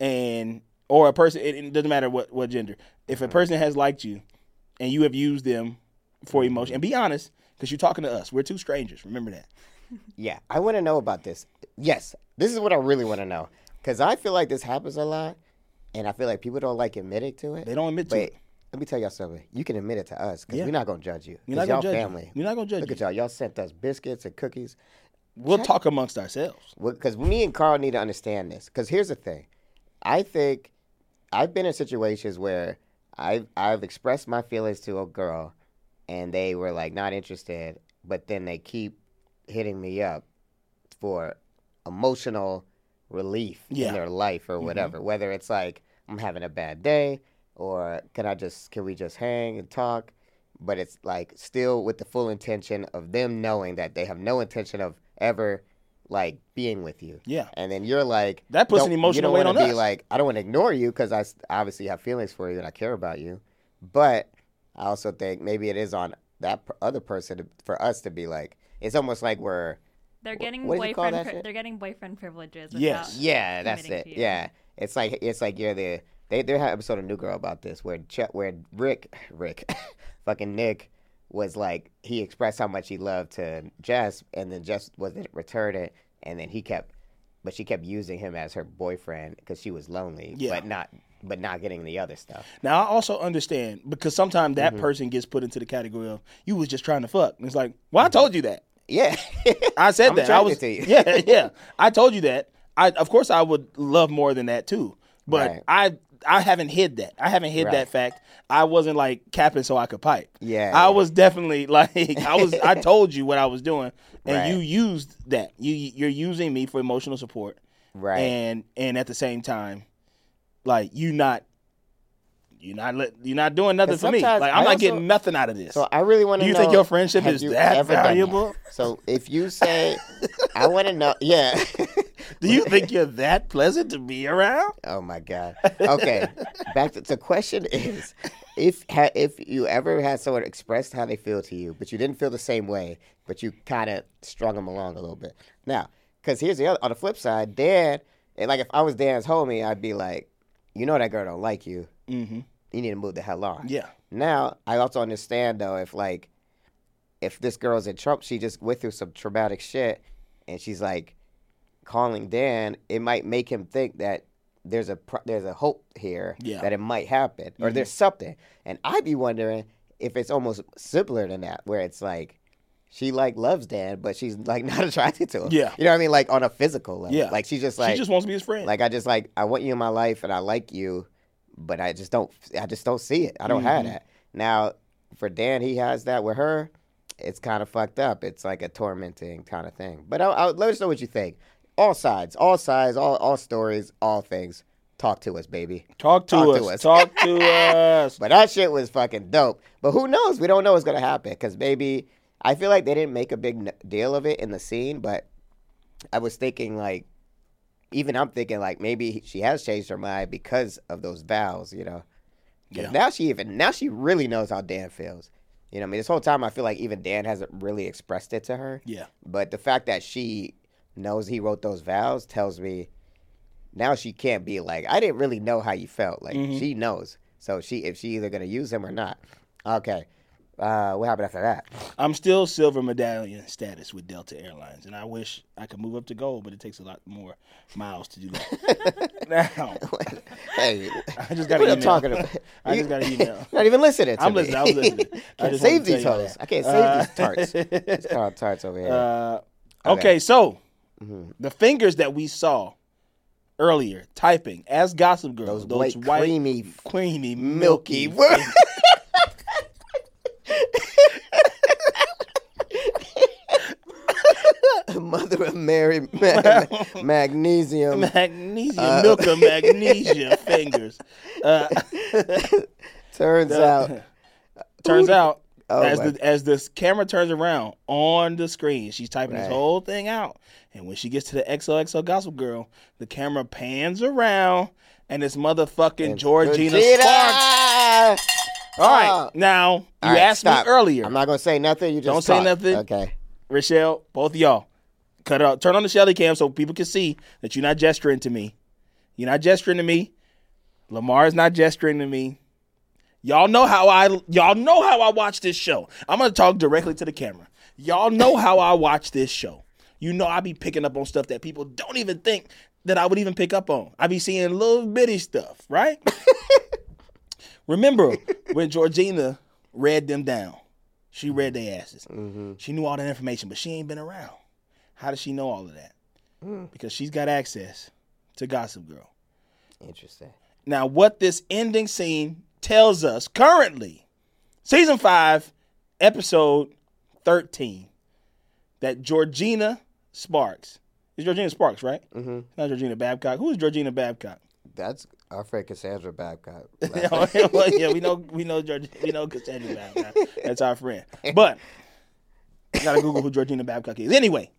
and or a person? It, it doesn't matter what what gender. If Mm-hmm. a person has liked you, and you have used them for Mm-hmm. emotion, and be honest, because you're talking to us. We're two strangers. Remember that. Yeah, I want to know about this. Yes, this is what I really want to know because I feel like this happens a lot, and I feel like people don't like admitting to it. They don't admit to it. let me tell y'all something. You can admit it to us because Yeah. we're not gonna judge you. We're not gonna y'all judge you. family. We're not gonna judge Look you. at y'all. Y'all sent us biscuits and cookies. We'll talk amongst ourselves. Because me and Carl need to understand this. Because here's the thing, I think I've been in situations where I've I've expressed my feelings to a girl, and they were like not interested, but then they keep hitting me up for emotional relief Yeah. in their life or mm-hmm. whatever. Whether it's like I'm having a bad day, or can I just can we just hang and talk? But it's like still with the full intention of them knowing that they have no intention of ever like being with you. Yeah. And then you're like That puts an emotional weight on be us. like I don't want to ignore you because I obviously have feelings for you and I care about you, but I also think maybe it is on that other person to, for us to be like it's almost like we're They're getting what did you call boyfriend. that pri- they're getting boyfriend privileges. Yes. Yeah, that's it. Yeah, it's like it's like you're the they they had an episode of New Girl about this where Ch- where Rick Rick fucking Nick was like he expressed how much he loved to Jess and then Jess wasn't returned it and then he kept but she kept using him as her boyfriend because she was lonely Yeah. but not but not getting the other stuff. Now I also understand because sometimes Mm-hmm. that person gets put into the category of you was just trying to fuck. And it's like, well, I told you that. Yeah, I said I'm that. I was to you. yeah, yeah. I told you that. I of course I would love more than that too. But Right. I I haven't hid that. I haven't hid Right. that fact. I wasn't like capping so I could pipe. Yeah, I yeah. was definitely like I was I told you what I was doing and Right. you used that. You you're using me for emotional support. right. And and at the same time like you not you're not let, you're not doing nothing for me. Like I I'm not also- getting nothing out of this. So I really want to Do you know. think your friendship is you that valuable? So if you say, I want to know, yeah. Do you think you're that pleasant to be around? Oh my god. Okay. Back to the question is, if ha, if you ever had someone express how they feel to you, but you didn't feel the same way, but you kind of strung them along a little bit. Now, because here's the other on the flip side, Dan, and like if I was Dan's homie, I'd be like, you know that girl don't like you. Mm-hmm. You need to move the hell on. Yeah. Now I also understand though if like if this girl's in Trump, she just went through some traumatic shit, and she's like calling Dan, it might make him think that there's a pro- there's a hope here Yeah. that it might happen or there's something, and I'd be wondering if it's almost simpler than that, where it's like. She like loves Dan, but she's like not attracted to him. Yeah. you know what I mean, like on a physical level. Yeah. like she's just like she just wants to be his friend. like I just like I want you in my life and I like you, but I just don't I just don't see it. I don't have mm-hmm. that. Now for Dan, he has that with her. It's kind of fucked up. It's like a tormenting kind of thing. But I'll, I'll, let us know what you think. All sides, all sides, all all stories, all things. Talk to us, baby. talk to talk us. to us. Talk to us. But that shit was fucking dope. But who knows? We don't know what's gonna happen because maybe I feel like they didn't make a big deal of it in the scene. But I was thinking like, even I'm thinking like maybe she has changed her mind because of those vows. You know. Yeah. Now she even now she really knows how Dan feels. You know, I mean, this whole time I feel like even Dan hasn't really expressed it to her. Yeah. But the fact that she knows he wrote those vows tells me now she can't be like, I didn't really know how you felt. Like Mm-hmm. she knows. So she if she either gonna use him or not. Okay. Uh, what happened after that? I'm still silver medallion status with Delta Airlines, and I wish I could move up to gold, but it takes a lot more miles to do that. now, hey, I just got what an I'm email. talking about? I just got an email. Not even listening to I'm me. listening. I was listening. I save these hoes. I can't save Uh, these tarts. It's called tarts over here. Uh, Okay. okay, so the fingers that we saw earlier typing as Gossip Girl, Those those, white, white, creamy, creamy, milky. milky. Mother of Mary, ma- magnesium. magnesium, Uh, milk of magnesia fingers. Uh, Turns out, turns out, Oh, as the as the camera turns around on the screen, she's typing this whole thing out. And when she gets to the XOXO Gospel Girl, the camera pans around, and it's motherfucking Georgina, Sparks. All right, now you right, asked stop. me earlier. I'm not gonna say nothing. You just Don't say nothing. Okay. Rochelle, both of y'all, cut it out. Turn on the Shelly cam so people can see that you're not gesturing to me. You're not gesturing to me. Lamar is not gesturing to me. Y'all know how I y'all know how I watch this show. I'm gonna talk directly to the camera. Y'all know how I watch this show. You know I be picking up on stuff that people don't even think that I would even pick up on. I be seeing little bitty stuff, right? Remember when Georgina read them down? She read their asses. Mm-hmm. She knew all that information, but she ain't been around. How does she know all of that? Because she's got access to Gossip Girl. Interesting. Now, what this ending scene tells us currently, season five, episode 13, that Georgina Sparks, is Georgina Sparks, right? Mm-hmm. Not Georgina Babcock. Who is Georgina Babcock? That's our friend Cassandra Babcock. well, yeah, we know, we know, we know Cassandra Babcock. That's our friend. But you gotta Google who Georgina Babcock is. Anyway,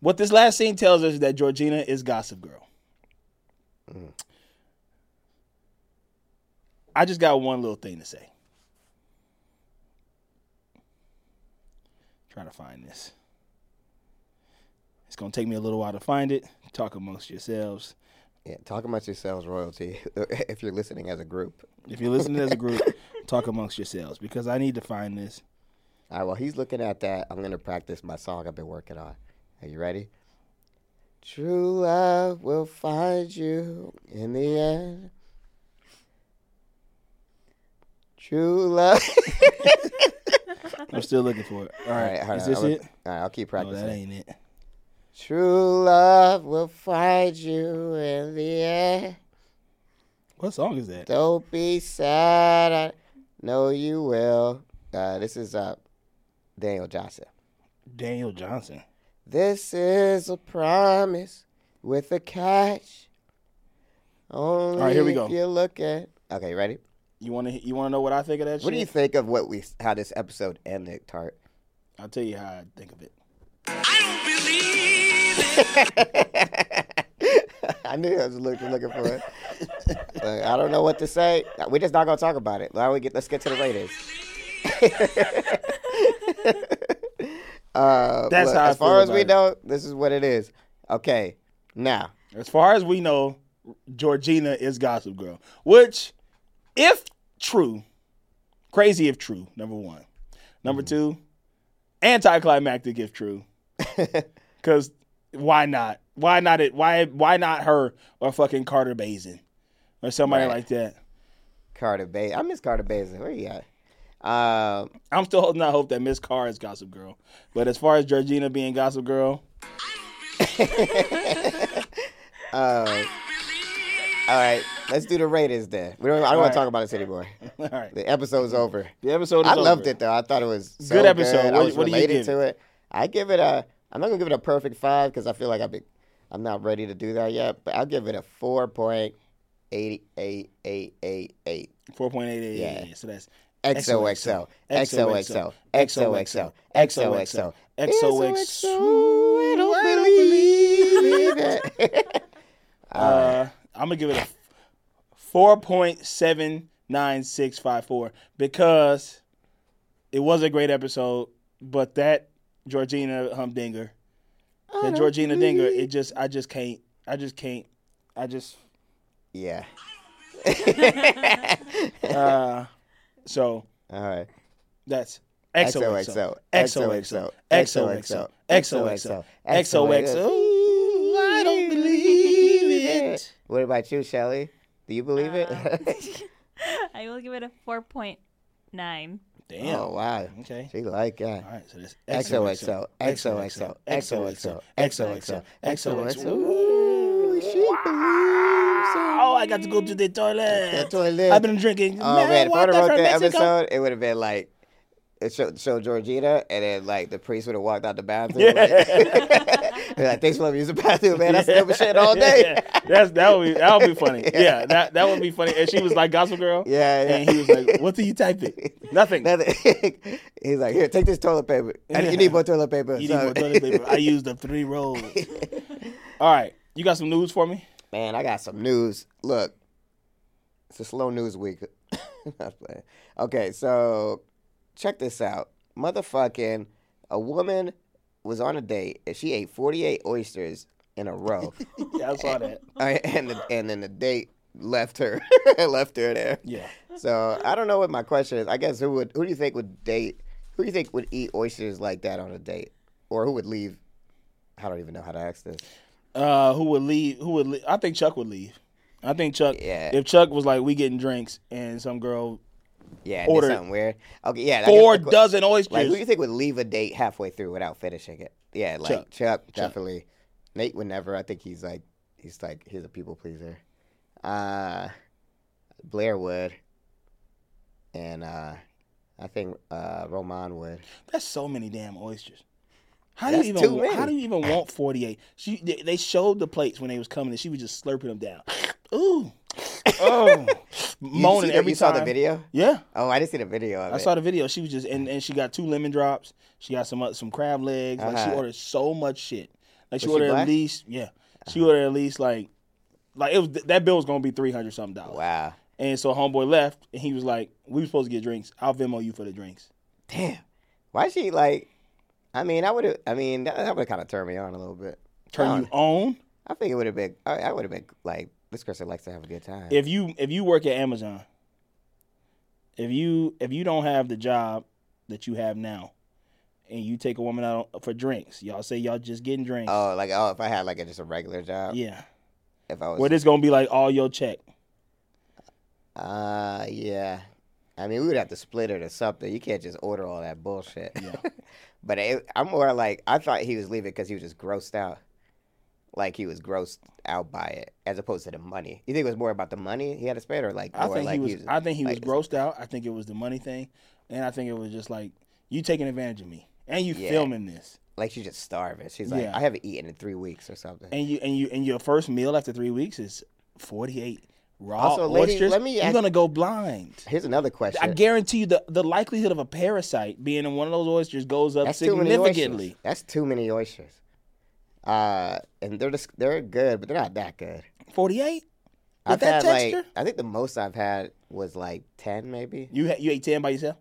what this last scene tells us is that Georgina is Gossip Girl. Mm. I just got one little thing to say. Trying to find this. It's gonna take me a little while to find it. Talk amongst yourselves. yeah, talk amongst yourselves, royalty. if you're listening as a group. If you're listening as a group, talk amongst yourselves because I need to find this. All right. Well, he's looking at that. I'm gonna practice my song I've been working on. Are you ready? True love will find you in the end. True love. I'm still looking for it. All All right, right, hold is this gonna- it? All right, I'll keep practicing. No, that ain't it. True love will find you in the end. What song is that? Don't be sad. I know you will. Uh, this is uh, Daniel Johnston. Daniel Johnston. This is a promise with a catch. Only right, here we if go. you look at. Okay, ready? You want to you want to know what I think of that shit? What do you think of what we how this episode ended, Tart? I'll tell you how I think of it. I don't believe. I knew I was looking looking for it. But I don't know what to say. We're just not gonna talk about it. Why don't we get? Let's get to the ratings. uh, That's look, how I as far feel as we about know, this is what it is. Okay, now As far as we know, Georgina is Gossip Girl, which, if true, crazy if true. Number one. Number two, anticlimactic if true. Because why not? Why not it? Why why not her or fucking Carter Baizen or somebody Right. like that? Carter Bay. I miss Carter Baizen. Where you at? Um, I'm still holding out hope that Miss Carr is Gossip Girl. But as far as Georgina being Gossip Girl, uh, all right, let's do the ratings then. We don't. I don't want right. to talk about this anymore. all right. The episode's over. The episode is I loved over. it though. I thought it was so Good episode. Good. What- I was what related to it. I give it a. I'm not gonna give it a perfect five because I feel like I've been. I'm not ready to do that yet. But I'll give it a four point eight eight eight eight eight. 4.88. Yeah. So that's XOXO, XOXO, XOXO, XOXO, XOXO, XOXO. I don't believe it. Uh, I'm gonna give it a four point seven nine six five four because it was a great episode, but that Georgina Humdinger, that Georgina Dinger, it just I just can't, I just can't, I just Yeah. uh, so All right. That's XOXO, XOXO, XOXO, XOXO, XOXO. I don't believe it. What about you, Shelly? Do you believe it? I will give it a 4.9. Damn. Oh wow. Okay. She like that. All right, so that's XOXO, XOXO, XOXO, XOXO, XOXO. Ooh, she Oh, I got to go to the toilet. The toilet. I've been drinking. Oh man, if I'd have wrote from that Mexico. episode, it would have been like it showed, showed Georgina, and then like the priest would have walked out the bathroom. Like, like, thanks for letting me use the bathroom, man. I still been shitting all day. Yeah, That's that would be that would be funny. Yeah, that that would be funny. And she was like gospel girl. Yeah, yeah. And he was like, "What do you type it? Nothing. Nothing. He's like, here, take this toilet paper. I- You need more toilet paper. You So- need more toilet paper. I used the three rolls. All right, you got some news for me? Man, I got some news. Look, it's a slow news week. Okay, so check this out. Motherfucking, a woman was on a date and she ate 48 oysters in a row. Yeah, I saw that. And the, and then the date left her left her there. Yeah. So I don't know what my question is. I guess who would who do you think would date who do you think would eat oysters like that on a date, or who would leave? I don't even know how to ask this. Uh, who would leave? Who would? Leave? I think Chuck would leave. I think Chuck. Yeah. If Chuck was like, we getting drinks, and some girl Yeah, Order something weird. Okay, yeah. Four que- dozen oysters. Like, who do you think would leave a date halfway through without finishing it? Yeah, like Chuck. Chuck, definitely. Nate would never. I think he's like he's like he's a people pleaser. Uh, Blair would, and uh, I think uh, Roman would. That's so many damn oysters. How do you even? too many. How do you even want forty eight? She they, they showed the plates when they was coming, and she was just slurping them down. Ooh, oh, You moaning the- every you time. saw the video? Yeah, Oh, I didn't see the video of I it. saw the video. She was just and, and she got two lemon drops. She got some uh, some crab legs. Like she Uh-huh. ordered so much shit. Like she Was she ordered? Uh-huh. at least yeah. She ordered at least like like it was that bill was gonna be three hundred something dollars. Wow, And so homeboy left, and he was like, "We were supposed to get drinks. I'll Venmo you for the drinks." damn. Why she like? I mean, I would have. I mean, that, that would kind of turned me on a little bit. Turn you on I think it would have been. I, I would have been like, this person likes to have a good time. if you if you work at Amazon. If you if you don't have the job that you have now, and you take a woman out for drinks, y'all say y'all just getting drinks. oh, like oh, if I had like a, just a regular job. yeah. If I was. Where this gonna be like all your check. Uh, yeah. I mean, we would have to split it or something. You can't just order all that bullshit. Yeah. but it, I'm more like I thought he was leaving because he was just grossed out. Like he was grossed out by it, as opposed to the money. You think it was more about the money he had to spend, or like I think like he was. I think he was grossed out. I think it was the money thing, and I think it was just like you taking advantage of me, and you Yeah. filming this, Like she's just starving. She's like, Yeah. I haven't eaten in three weeks or something. and you and you and your first meal after three weeks is forty eight raw Also, lady, oysters. let me You're ask- gonna go blind. Here's another question. I guarantee you the the likelihood of a parasite being in one of those oysters goes up That's significantly. oysters. That's too many oysters. Uh, and they're just they're good, but they're not that good. Forty eight with I've that had texture. like I think the most I've had was like ten, maybe. you ha- you ate ten by yourself.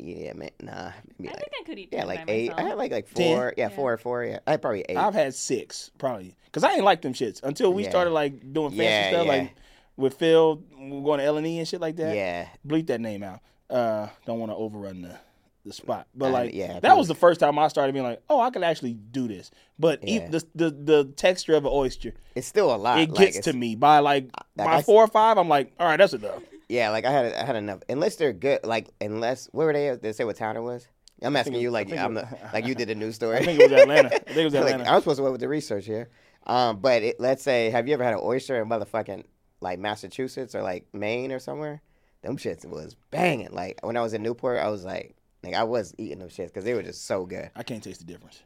Yeah, man, nah, maybe I like think I could eat yeah, like by eight. I had like like four, yeah, four or four. Yeah, I had probably eight. I've had six probably because I ain't like them shits until we Yeah. started like doing fancy Yeah, stuff yeah. like with Phil going to L and E and shit like that. yeah, bleep that name out. Uh, don't want to overrun the the spot, but Uh, like yeah, that people- was the first time I started being like, oh, I could actually do this. But e- Yeah. the, the the texture of an oyster, it's still a lot. it like, gets it's- to me by like like by I- four or five. I'm like, all right, that's enough. Yeah, like I had I had enough. Unless they're good, like unless where were they? Did they say what town it was? I'm asking it- you like I'm it- the, like you did the news story. I think it was Atlanta. I think it was like, Atlanta. I'm supposed to go with the research here. Um, but it, let's say, have you ever had an oyster in motherfucking like Massachusetts or like Maine or somewhere? Them shits was banging. Like when I was in Newport, I was like, like I was eating them shits because they were just so good. I can't taste the difference.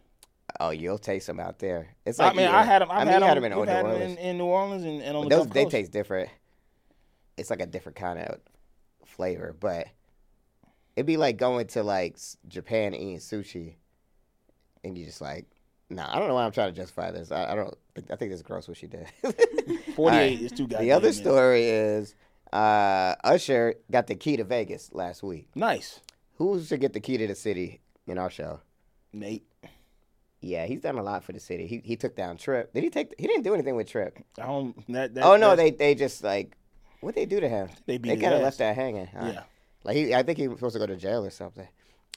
Oh, you'll taste them out there. It's like I mean, I had them. I've I mean, had them, them in had New 'em Orleans. in, in New Orleans and, and on But the those they taste different. It's like a different kind of flavor, but it'd be like going to like Japan eating sushi, and you just like, nah. I don't know why I'm trying to justify this. I, I don't. Think, I think this is gross what she did. 48 Alright. is too goddamn. The other story is uh, Usher got the key to Vegas last week. Nice, Who should get the key to the city in our show? Nate. Yeah, he's done a lot for the city. He he took down Tripp. Did he take? He didn't do anything with Tripp. I don't. That, that, oh no, they they just like what they do to him. They they kind of left that hanging. huh? Yeah. Like he, I think he was supposed to go to jail or something.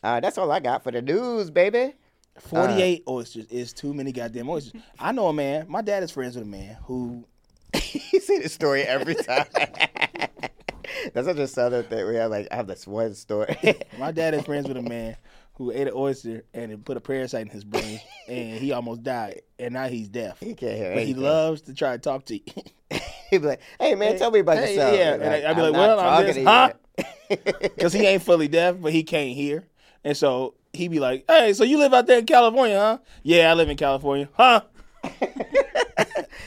Uh, that's all I got for the news, baby. 48 oysters is too many goddamn oysters. I know a man. My dad is friends with a man who you see the story every time. That's such a southern thing. We have like I have this one story. my dad is friends with a man who ate an oyster and it put a parasite in his brain and he almost died and now he's deaf. he can't hear But he loves to try to talk to you. He'd be like, "Hey man, tell me about Hey, yourself." yeah, like, I'd be "I'm like, "Well, I'm talking this, huh?" Because he ain't fully deaf, but he can't hear. And so he'd be like, Hey, so you live out there in California, huh? Yeah, I live in California. Huh?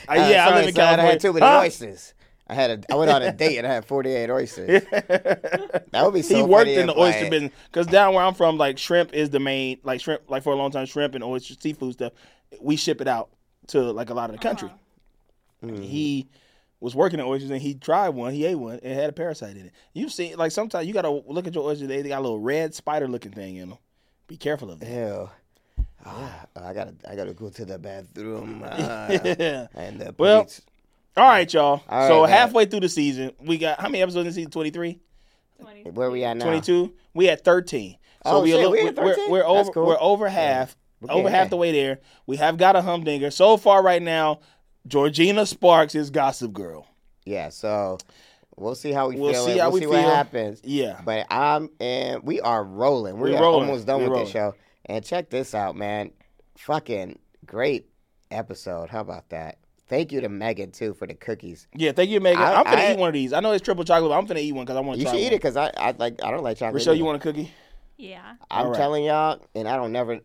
Uh, yeah, I live in son, I had too many Huh? oysters. I had a. I went on a date and I had 48 oysters. that would be so he worked in the oyster like- business because down where I'm from, like shrimp is the main, like shrimp, like for a long time, shrimp and oyster seafood stuff. We ship it out to like a lot of the country. Mm-hmm. He was working at oysters and he tried one. He ate one and it had a parasite in it. You've seen like sometimes you gotta look at your oysters. They got a little red spider looking thing in them. Be careful of that. Ew. Ah, I gotta, I gotta go to the bathroom. Uh, and the Well, police- All right, y'all. All so right, man. halfway through the season, we got how many episodes in season 23? where we at now? 22. We at 13. So Oh, we shit, look, we at we're, 13? we're That's over cool. we're over half. We're over getting half the way there. We have got a humdinger. So far right now, Georgina Sparks is Gossip Girl. Yeah, so we'll see how we We'll feel. see how we'll we see feel. what happens. Yeah. But I'm and we are rolling. We We're rolling. almost done We're with this show. And check this out, man. Fucking great episode. How about that? Thank you to Megan too for the cookies. Yeah, thank you, Megan. I- I, am gonna I- eat one of these. I know it's triple chocolate, but I'm gonna eat one because I want to You try should eat it because I, I like I don't like chocolate. Rochelle, you either. want a cookie? Yeah. I'm All right. telling y'all, and I don't never,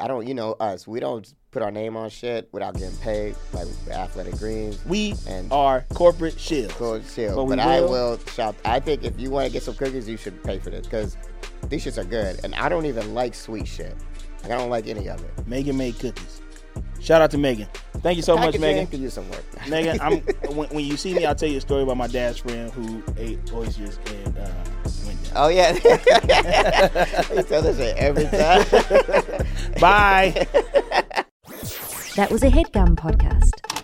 I don't, you know us. We don't put our name on shit without getting paid, like Athletic Greens. We And- are corporate shills. Go chill. But But, I will- shop. I think if you want to get some cookies, you should pay for this because these shits are good. And I don't even like sweet shit. Like I don't like any of it. Megan made cookies. Shout out to Megan. Thank you so much, Megan. could use some work. Megan, I'm when, when you see me, I'll tell you a story about my dad's friend who ate oysters and uh. Oh yeah, he tell this shit every time. Bye. That was a headgum podcast.